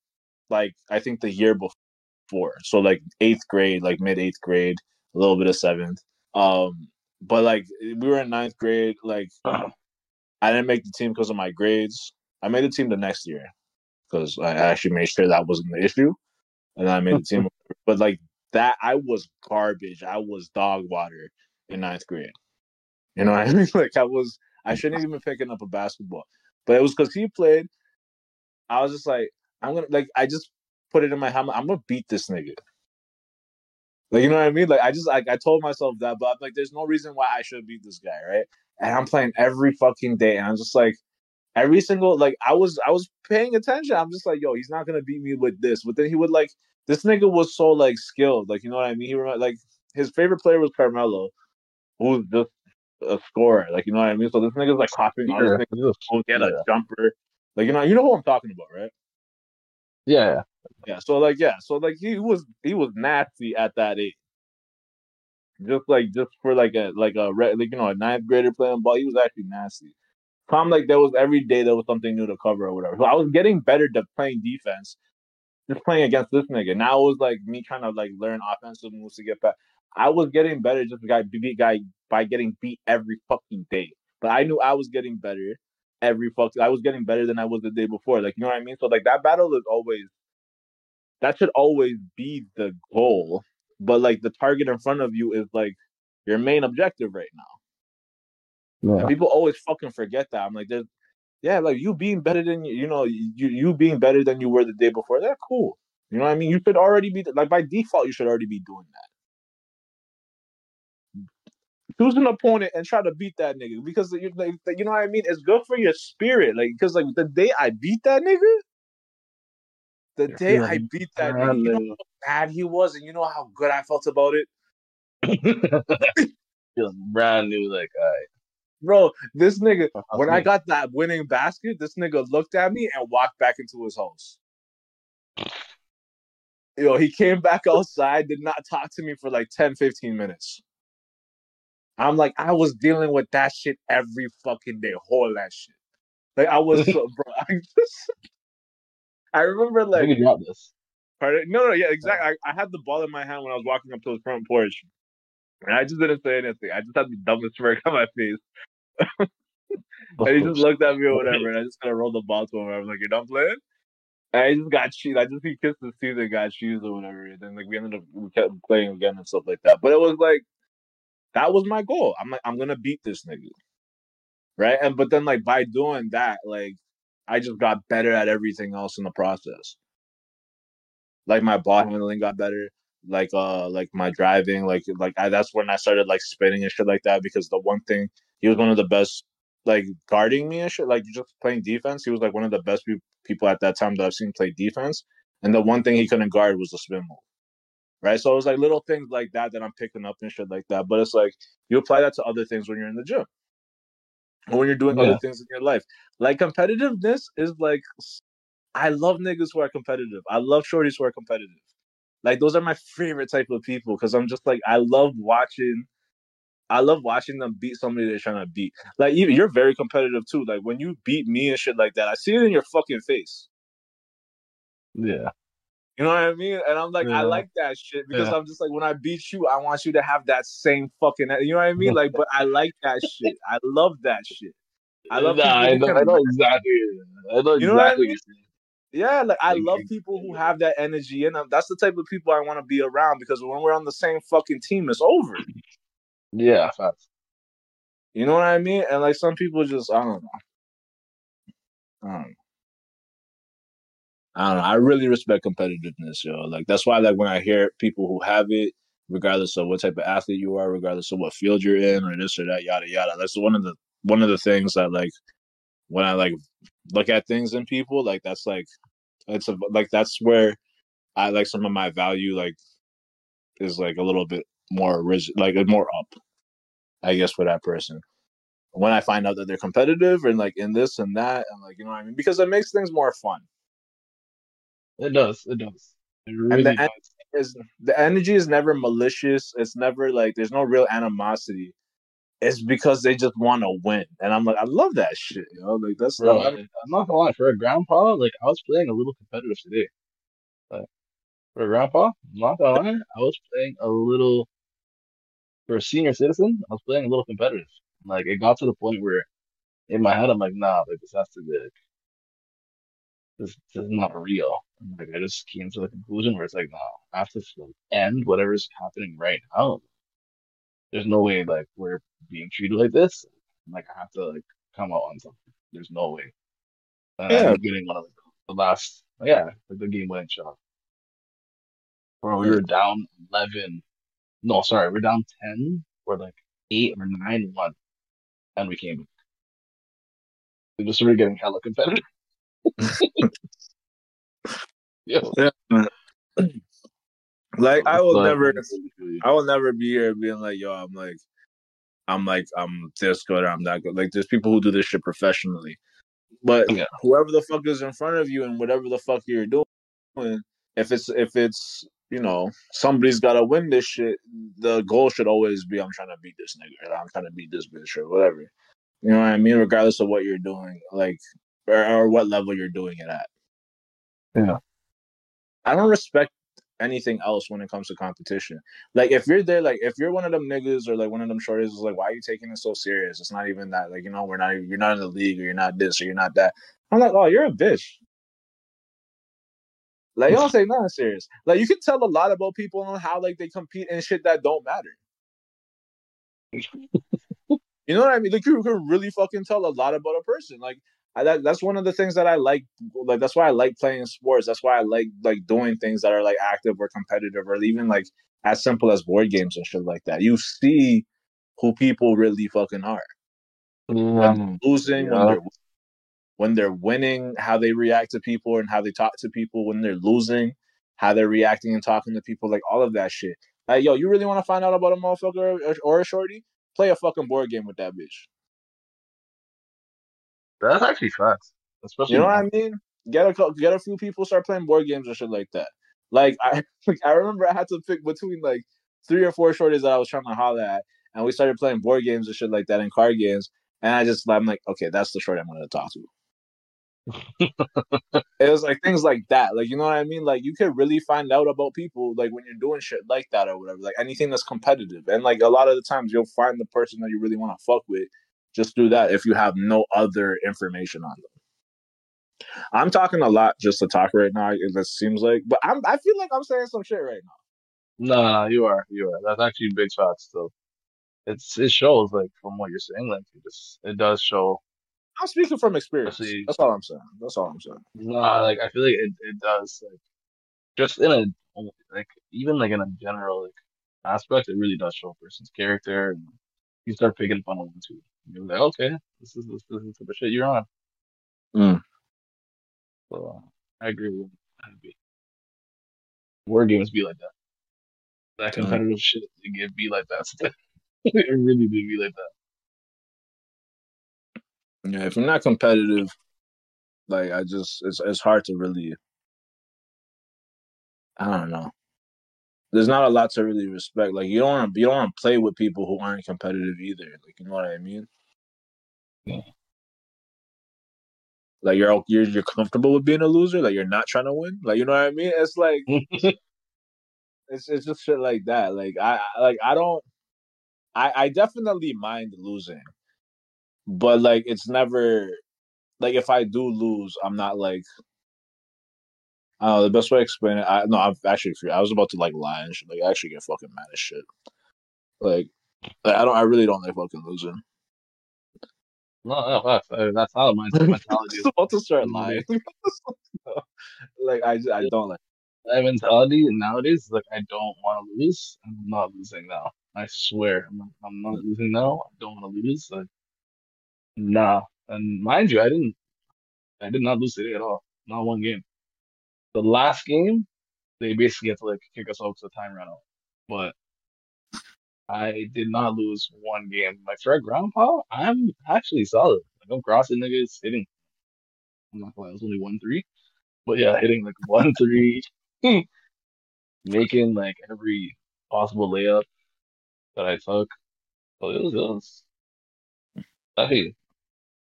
like I think the year before. So like eighth grade, like mid eighth grade, a little bit of seventh. Um, but like we were in ninth grade, like I didn't make the team because of my grades. I made the team the next year because I actually made sure that wasn't the issue, and I made the team. But like that, I was garbage. I was dog water in ninth grade. You know what I mean? Like I was, I shouldn't even picking up a basketball, but it was because he played. I was just like, I'm gonna like, I just put it in my helmet. I'm gonna beat this nigga. Like you know what I mean? Like I just like I told myself that, but I'm like, there's no reason why I should beat this guy, right? And I'm playing every fucking day, and I'm just like, every single like I was I was paying attention. I'm just like, yo, he's not gonna beat me with this. But then he would like this nigga was so like skilled, like you know what I mean. He remember like his favorite player was Carmelo, who's just a scorer, like you know what I mean. So this nigga's like copying all this Yeah. niggas. He had a Yeah. jumper, like you know you know who I'm talking about, right? yeah, Yeah. So like yeah, so like he was he was nasty at that age. Just like just for like a like a like you know a ninth grader playing ball, he was actually nasty. So I'm like there was every day there was something new to cover or whatever. So I was getting better at playing defense, just playing against this nigga. Now it was like me trying to like learn offensive moves to get back. I was getting better just by beat guy by getting beat every fucking day. But I knew I was getting better every fucking. I was getting better than I was the day before. Like you know what I mean. So like that battle is always that should always be the goal. But like the target in front of you is like your main objective right now. yeah. People always fucking forget that. I'm like, there's yeah, like you being better than you know, you you being better than you were the day before. They're cool. You know what I mean? You should already be like by default, you should already be doing that. Choose an opponent and try to beat that nigga because you like, you know what I mean. It's good for your spirit, like because like the day I beat that nigga, the day I beat that nigga, you know how bad he was, and you know how good I felt about it. Feeling brand new, like I. Bro, this nigga, when I got that winning basket, this nigga looked at me and walked back into his house. Yo, he came back outside, did not talk to me for like 10, 15 minutes. I'm like, I was dealing with that shit every fucking day, whole that shit. Like I was so bro. I just I remember like you got this. Pardon? No, no, yeah, exactly. I, I had the ball in my hand when I was walking up to his front porch, and I just didn't say anything. I just had the dumbest smirk on my face, and he just looked at me or whatever, and I just kind of rolled the ball to him. I was like, "You're done playing?" And I just got shoes. I just he kissed teeth and got shoes or whatever. And then like we ended up we kept playing again and stuff like that. But it was like that was my goal. I'm like I'm gonna beat this nigga, right? And but then like by doing that, like I just got better at everything else in the process. Like my ball handling got better. Like uh, like my driving, like like I, that's when I started like spinning and shit like that. Because the one thing he was one of the best, like guarding me and shit, like just playing defense. He was like one of the best pe- people at that time that I've seen play defense. And the one thing he couldn't guard was the spin move right? So it was like little things like that that I'm picking up and shit like that. But it's like you apply that to other things when you're in the gym or when you're doing Yeah. other things in your life. Like competitiveness is like I love niggas who are competitive. I love shorties who are competitive. Like those are my favorite type of people because I'm just like I love watching. I love watching them beat somebody they're trying to beat. Like even you're very competitive too. Like when you beat me and shit like that, I see it in your fucking face. Yeah. You know what I mean? And I'm like, I like that shit because Yeah. I'm just like, when I beat you, I want you to have that same fucking, you know what I mean? Like, but I like that shit. I love that shit. I love Nah, I know, I know exactly. I know You know what I exactly. mean? what you're saying. Yeah, like I love people who have that energy in them. That's the type of people I want to be around because when we're on the same fucking team, it's over. Yeah, facts. You know what I mean? And like some people just, I don't know. I don't know. I don't know. I really respect competitiveness, yo. Like that's why, like when I hear people who have it, regardless of what type of athlete you are, regardless of what field you're in, or this or that, yada yada. That's one of the one of the things that like when I like look at things in people, like that's like it's a, like that's where I like some of my value like is like a little bit more rigid, like more up, I guess, for that person. When I find out that they're competitive and like in this and that, and like you know what I mean, because it makes things more fun. It does. It does. It and the does. en- is the energy is never malicious. It's never like there's no real animosity. It's because they just want to win, and I'm like, I love that shit. You know, like that's Bro, I- I- I'm not gonna lie. For a grandpa, like I was playing a little competitive today. Like for a grandpa, I'm not gonna lie, I was playing a little. For a senior citizen, I was playing a little competitive. Like it got to the point where, in my head, I'm like, nah, like this has to be. Like, this, this is not real. And, like I just came to the conclusion where it's like, no, I have to like, end whatever's happening right now. There's no way like we're being treated like this. Like I have to like come out on something. There's no way. And ended Yeah. getting one of like, the last, yeah, like the game winning shot. Bro, we were down 11. No, sorry, we're down 10 or like 8 or 9 1. And we came back. We just started getting hella competitive. Yeah. like I will So, never, really feel you. I will never be here being like, yo, I'm like, I'm like, I'm this good, I'm that good. Like, there's people who do this shit professionally, but Yeah. whoever the fuck is in front of you and whatever the fuck you're doing, if it's if it's you know somebody's got to win this shit, the goal should always be I'm trying to beat this nigga, I'm trying to beat this bitch, or whatever. You know what I mean? Regardless of what you're doing, like, or, or what level you're doing it at. Yeah. I don't respect anything else when it comes to competition. Like if you're there, like if you're one of them niggas or like one of them shorties is like, why are you taking it so serious? It's not even that. Like, you know, we're not you're not in the league or you're not this or you're not that. I'm like, oh, you're a bitch. Like you don't say nothing serious. Like you can tell a lot about people on how like they compete and shit that don't matter. You know what I mean? Like you can really fucking tell a lot about a person. Like I, that, that's one of the things that I like. Like that's why I like playing sports. That's why I like like doing things that are like active or competitive or even like as simple as board games and shit like that. You see who people really fucking are. When Um, they're losing, when they're when they're winning, how they react to people and how they talk to people. When they're losing, how they're reacting and talking to people. Like all of that shit. Like yo, you really want to find out about a motherfucker or, or a shorty? Play a fucking board game with that bitch. That's actually facts. Especially You know what I mean? Get a get a few people start playing board games or shit like that. Like I like, I remember I had to pick between like three or four shorties that I was trying to holler at, and we started playing board games and shit like that and card games. And I just I'm like, okay, that's the short I'm gonna talk to. it was like things like that. Like you know what I mean? Like you could really find out about people like when you're doing shit like that or whatever. Like anything that's competitive. And like a lot of the times you'll find the person that you really want to fuck with just do that if you have no other information on them. I'm talking a lot just to talk right now. It just seems like, but I'm I feel like I'm saying some shit right now. No, no, you are, you are. That's actually big facts, though. It's it shows like from what you're saying, like it just it does show. I'm speaking from experience. That's all I'm saying. That's all I'm saying. Nah, like I feel like it, it does like just in a like even like in a general like aspect, it really does show a person's character and you start picking of them too. You're like, okay, this is this, this is the type of shit you're on. Mm. So uh, I agree with that. War games be like that. That Mm. competitive shit, it be like that. it really do be like that. Yeah, if you're not competitive, like I just it's it's hard to really I don't know. There's not a lot to really respect. Like you don't want you don't want to play with people who aren't competitive either. Like you know what I mean? Yeah. Like you're you're you're comfortable with being a loser. Like you're not trying to win. Like you know what I mean? It's like it's it's just shit like that. Like I I- like I don't I I definitely mind losing. But like it's never like if I do lose, I'm not like Know the best way to explain it. I no, I'm actually I was about to like lie and shit. Like I actually get fucking mad as shit. Like, like I don't I really don't like fucking losing. no, no, that's, uh, that's how my mentality I is. was about to start lying. like I I don't like My mentality nowadays like I don't want to lose. I'm not losing now. I swear, I'm not, I'm not losing now. I don't want to lose. Like, nah. And mind you, I didn't. I did not lose today at all. Not one game. The last game, they basically had to like kick us out because the time out. But I did not lose one game. My friend Grandpa, I'm actually solid. Like I'm crossing niggas, hitting. I'm not gonna lie, it was only one three, but yeah, hitting like one three, making like every possible layup that I took. So it was, it was hey,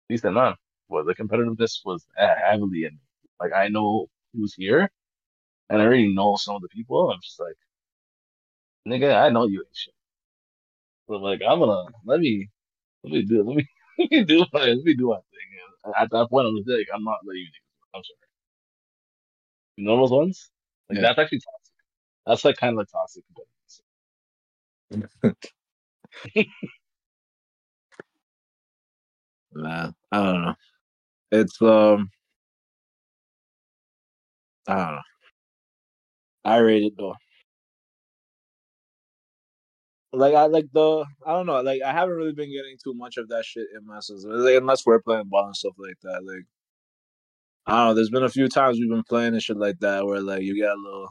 decent man. But the competitiveness was heavily in. Like I know who's here, and I already know some of the people. I'm just like, nigga, I know you ain't shit. So like, I'm gonna let me let me do let me let me do my let me do my thing. And at that point, I was like, I'm not letting you. I'm sorry. You know those ones? Like Yeah. that's actually toxic. That's like kind of like toxic. Nah, I don't know. It's um, I don't know. I rate it though. Like I like the I don't know. Like I haven't really been getting too much of that shit in my system, like, unless we're playing ball and stuff like that. Like I don't know. There's been a few times we've been playing and shit like that where like you get a little.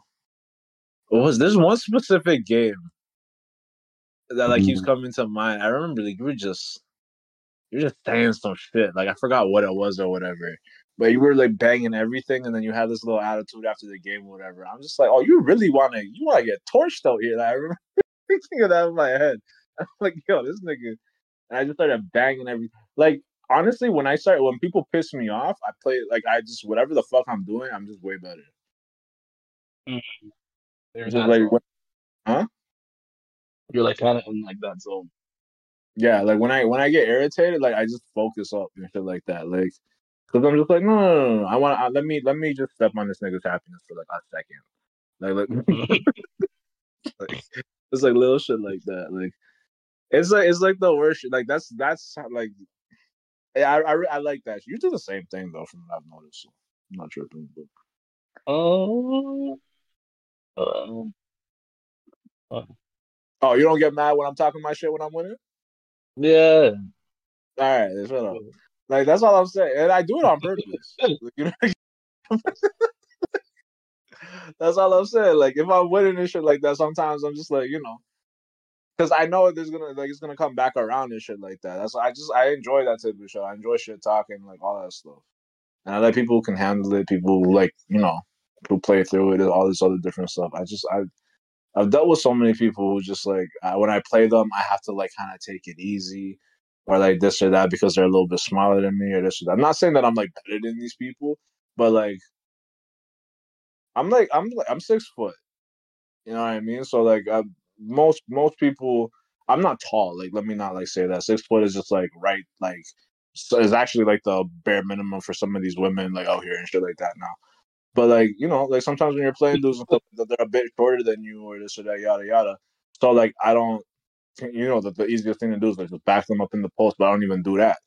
What was this one specific game that like keeps mm-hmm. coming to mind? I remember like you were just you're just saying some shit. Like I forgot what it was or whatever. But you were like banging everything, and then you had this little attitude after the game or whatever. I'm just like, oh, you really want to, you want to get torched out here. Like, I remember thinking of that in my head. I'm like, yo, this nigga. And I just started banging everything. Like, honestly, when I start, when people piss me off, I play like I just whatever the fuck I'm doing, I'm just way better. Mm-hmm. There's Just that like, when- You're like kind of in like that zone. yeah, like when I when I get irritated, like I just focus up and shit like that. Like, cause I'm just like, no, no, no, no. I want to let me let me just step on this nigga's happiness for like a second. Like, like like it's like little shit like that. Like it's like it's like the worst. Shit. Like that's that's like I, I I like that. You do the same thing though, from what I've noticed. So I'm not tripping. But Oh. Uh, oh, you don't get mad when I'm talking my shit when I'm winning. yeah. All right, shut up. Like that's all I'm saying, and I do it on purpose. You know? that's all I'm saying. Like if I'm winning and shit like that, sometimes I'm just like you know, because I know there's gonna like it's gonna come back around and shit like that. That's I just I enjoy that type of show. I enjoy shit talking like all that stuff, and I like people who can handle it. People who like you know who play through it, and all this other different stuff. I just I. I've dealt with so many people who just like uh, when I play them, I have to like kind of take it easy, or like this or that because they're a little bit smaller than me or this or that. I'm not saying that I'm like better than these people, but like I'm like I'm like I'm six foot. You know what I mean? So like uh, most most people, I'm not tall. Like let me not like say that six foot is just like right like so is actually like the bare minimum for some of these women like out here and shit like that now. But like you know like sometimes when you're playing dudes they're a bit shorter than you or this or that yada yada. So like I don't you know the, the easiest thing to do is like just back them up in the post, but I don't even do that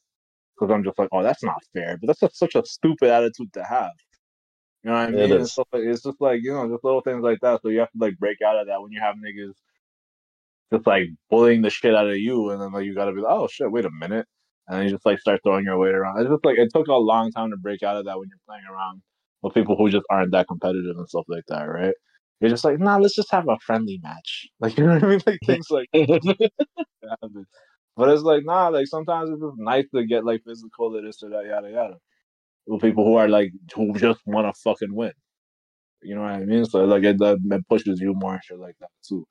because I'm just like, oh, that's not fair. But that's just such a stupid attitude to have. You know what I mean? is. It's, like, it's just like you know, just little things like that. So you have to like break out of that when you have niggas just like bullying the shit out of you, and then like you gotta be like, oh shit, wait a minute, and then you just like start throwing your weight around. It's just like it took a long time to break out of that when you're playing around with people who just aren't that competitive and stuff like that, right? You're just like, nah, let's just have a friendly match, like you know what I mean, like things like. But it's like, nah, like sometimes it's just nice to get like physical to this or that, yada yada. With people who are like who just want to fucking win. You know what I mean? So like it, that, that pushes you more and shit like that too.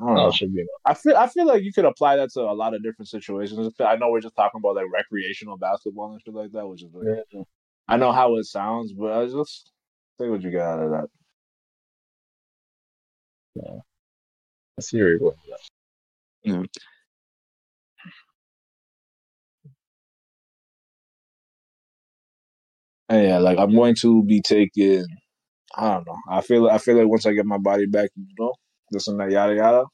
I don't No, know. it should be. I feel I feel like you could apply that to a lot of different situations. I know we're just talking about like recreational basketball and shit like that, which is like, Yeah. I know how it sounds, but I just say what you get out of that. Yeah. I see where you're going with that. Mm-hmm. And yeah, like I'm going to be taking. I don't know. I feel. I feel like once I get my body back, you know, this and that, yada yada.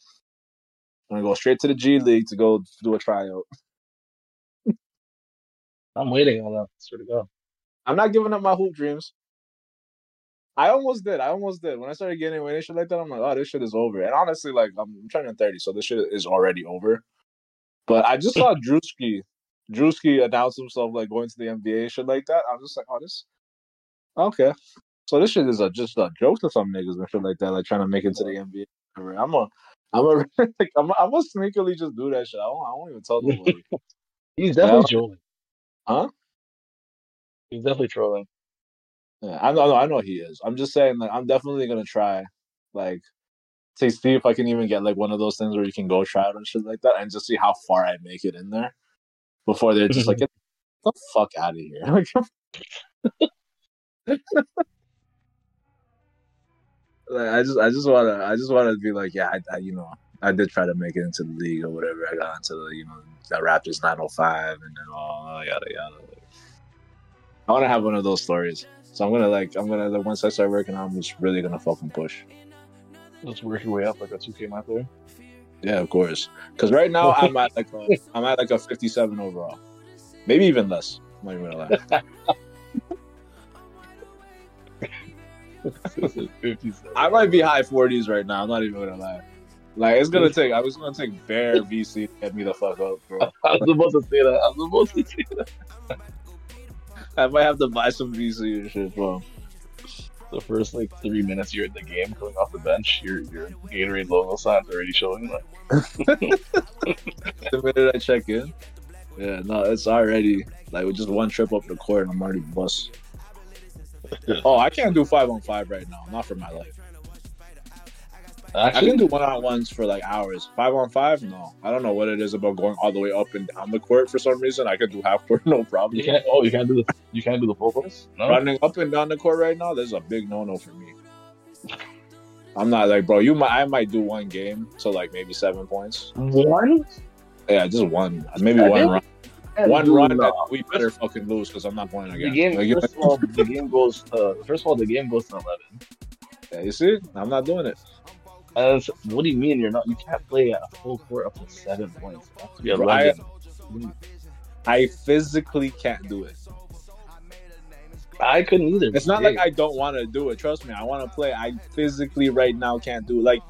I'm gonna go straight to the G League to go do a tryout. I'm waiting on that. Swear to God. I'm not giving up my hoop dreams. I almost did. I almost did. When I started getting away and shit like that, I'm like, oh, this shit is over. And honestly, like, I'm turning 30, so this shit is already over. But I just saw Drewski, Drewski announce himself like going to the NBA shit like that. I'm just like, oh, this, okay. So this shit is a, just a joke to some niggas and shit like that, like trying to make it to the NBA. I'm a, I'm a, like, I'm, a, I'm gonna sneakily just do that shit. I won't, I won't even tell nobody. He's definitely Yeah. Huh? He's definitely trolling. Yeah, I know, I know he is. I'm just saying, like, I'm definitely gonna try, like, to see if I can even get like one of those things where you can go try it and shit like that, and just see how far I make it in there before they're just like, get the fuck out of here. Like, like, I just, I just wanna, I just wanna be like, yeah, I, I, you know, I did try to make it into the league or whatever. I got into the, you know, the Raptors 905 and then all yada yada. I want to have one of those stories. So I'm gonna like, I'm gonna like, once I start working, I'm just really gonna fucking push. Let's work your way up like a 2K my player. Yeah, of course. Because right now I'm at like a, I'm at like a 57 overall, maybe even less. I'm not even gonna lie. 57. I might be high 40s right now. I'm not even gonna lie. Like it's gonna take. I was gonna take bare VC to get me the fuck up, bro. I was supposed to say that. I was supposed to say that. I might have to buy some VC and shit, bro. The first like three minutes you're in the game, coming off the bench, your your Gatorade logo sign's already showing. Like, The minute I check in, yeah, no, it's already like with just one trip up the court, and I'm already bust. Oh, I can't do five on five right now. Not for my life. I actually, can do one on ones for like hours. Five on five, no. I don't know what it is about going all the way up and down the court for some reason. I could do half court, no problem. you can't. Oh, you can't do the you can't do the full course. No. Running up and down the court right now, there's a big no no for me. I'm not like, bro. You might, I might do one game to like maybe seven points. One. Yeah, just one, maybe I one think- run. One run that we better fucking lose because I'm not playing The again. game. Like, First of all, the game goes. To, first of all, the game goes to eleven. yeah, you see, I'm not doing it. It's- what do you mean you're not? You can't play at a full court up to seven points. Bro, I- I physically can't do it. I couldn't either. It's not like I don't want to do it. Trust me, I want to play. I physically right now can't do it. Like,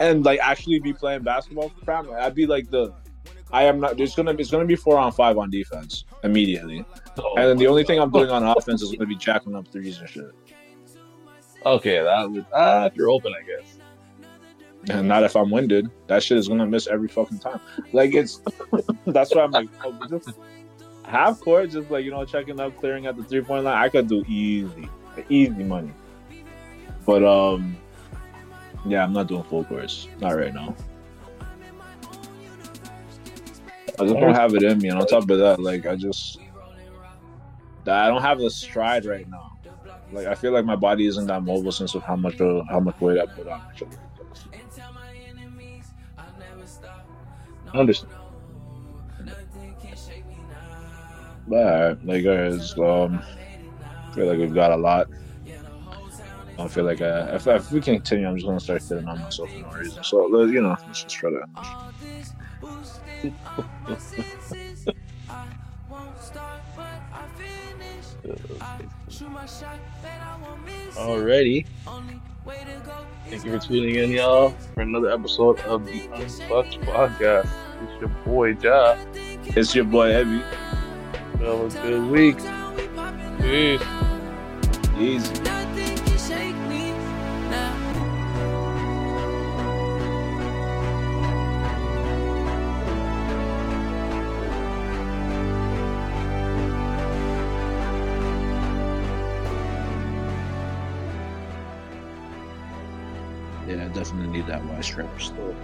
and like actually be playing basketball for family. I'd be like the. I am not. There's gonna. It's gonna be four on five on defense immediately, Oh and then the only thing I'm doing on offense is gonna be jacking up threes and shit. Okay, that would. Ah, if you're open, I guess. And not if I'm winded. That shit is gonna miss every fucking time. Like it's. that's why I'm like, oh, just half court, just like you know, checking up, clearing at the three point line. I could do easy, easy money. But um, yeah, I'm not doing full course. Not right now. I just don't have it in me. And on top of that, like I just, I don't have the stride right now. Like I feel like my body isn't that mobile since of how much uh, how much weight I put on. I understand. But alright, like guys, um, I feel like we've got a lot. I feel like uh, if, if we continue, I'm just gonna start sitting on myself for no reason. So uh, you know, let's just try to. Alrighty. Thank you for tuning in, y'all, for another episode of the Unfucked Podcast. It's your boy, Jah. It's your boy Ebby. Have a good week. Peace. Easy. Need that Y strap still.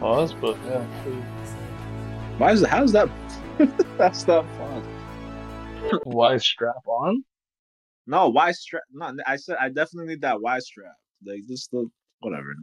Pause, but yeah. Why is that? How's that? That's not fun. Why strap on? No, Y strap. No, I said I definitely need that Y strap. Like this, the whatever.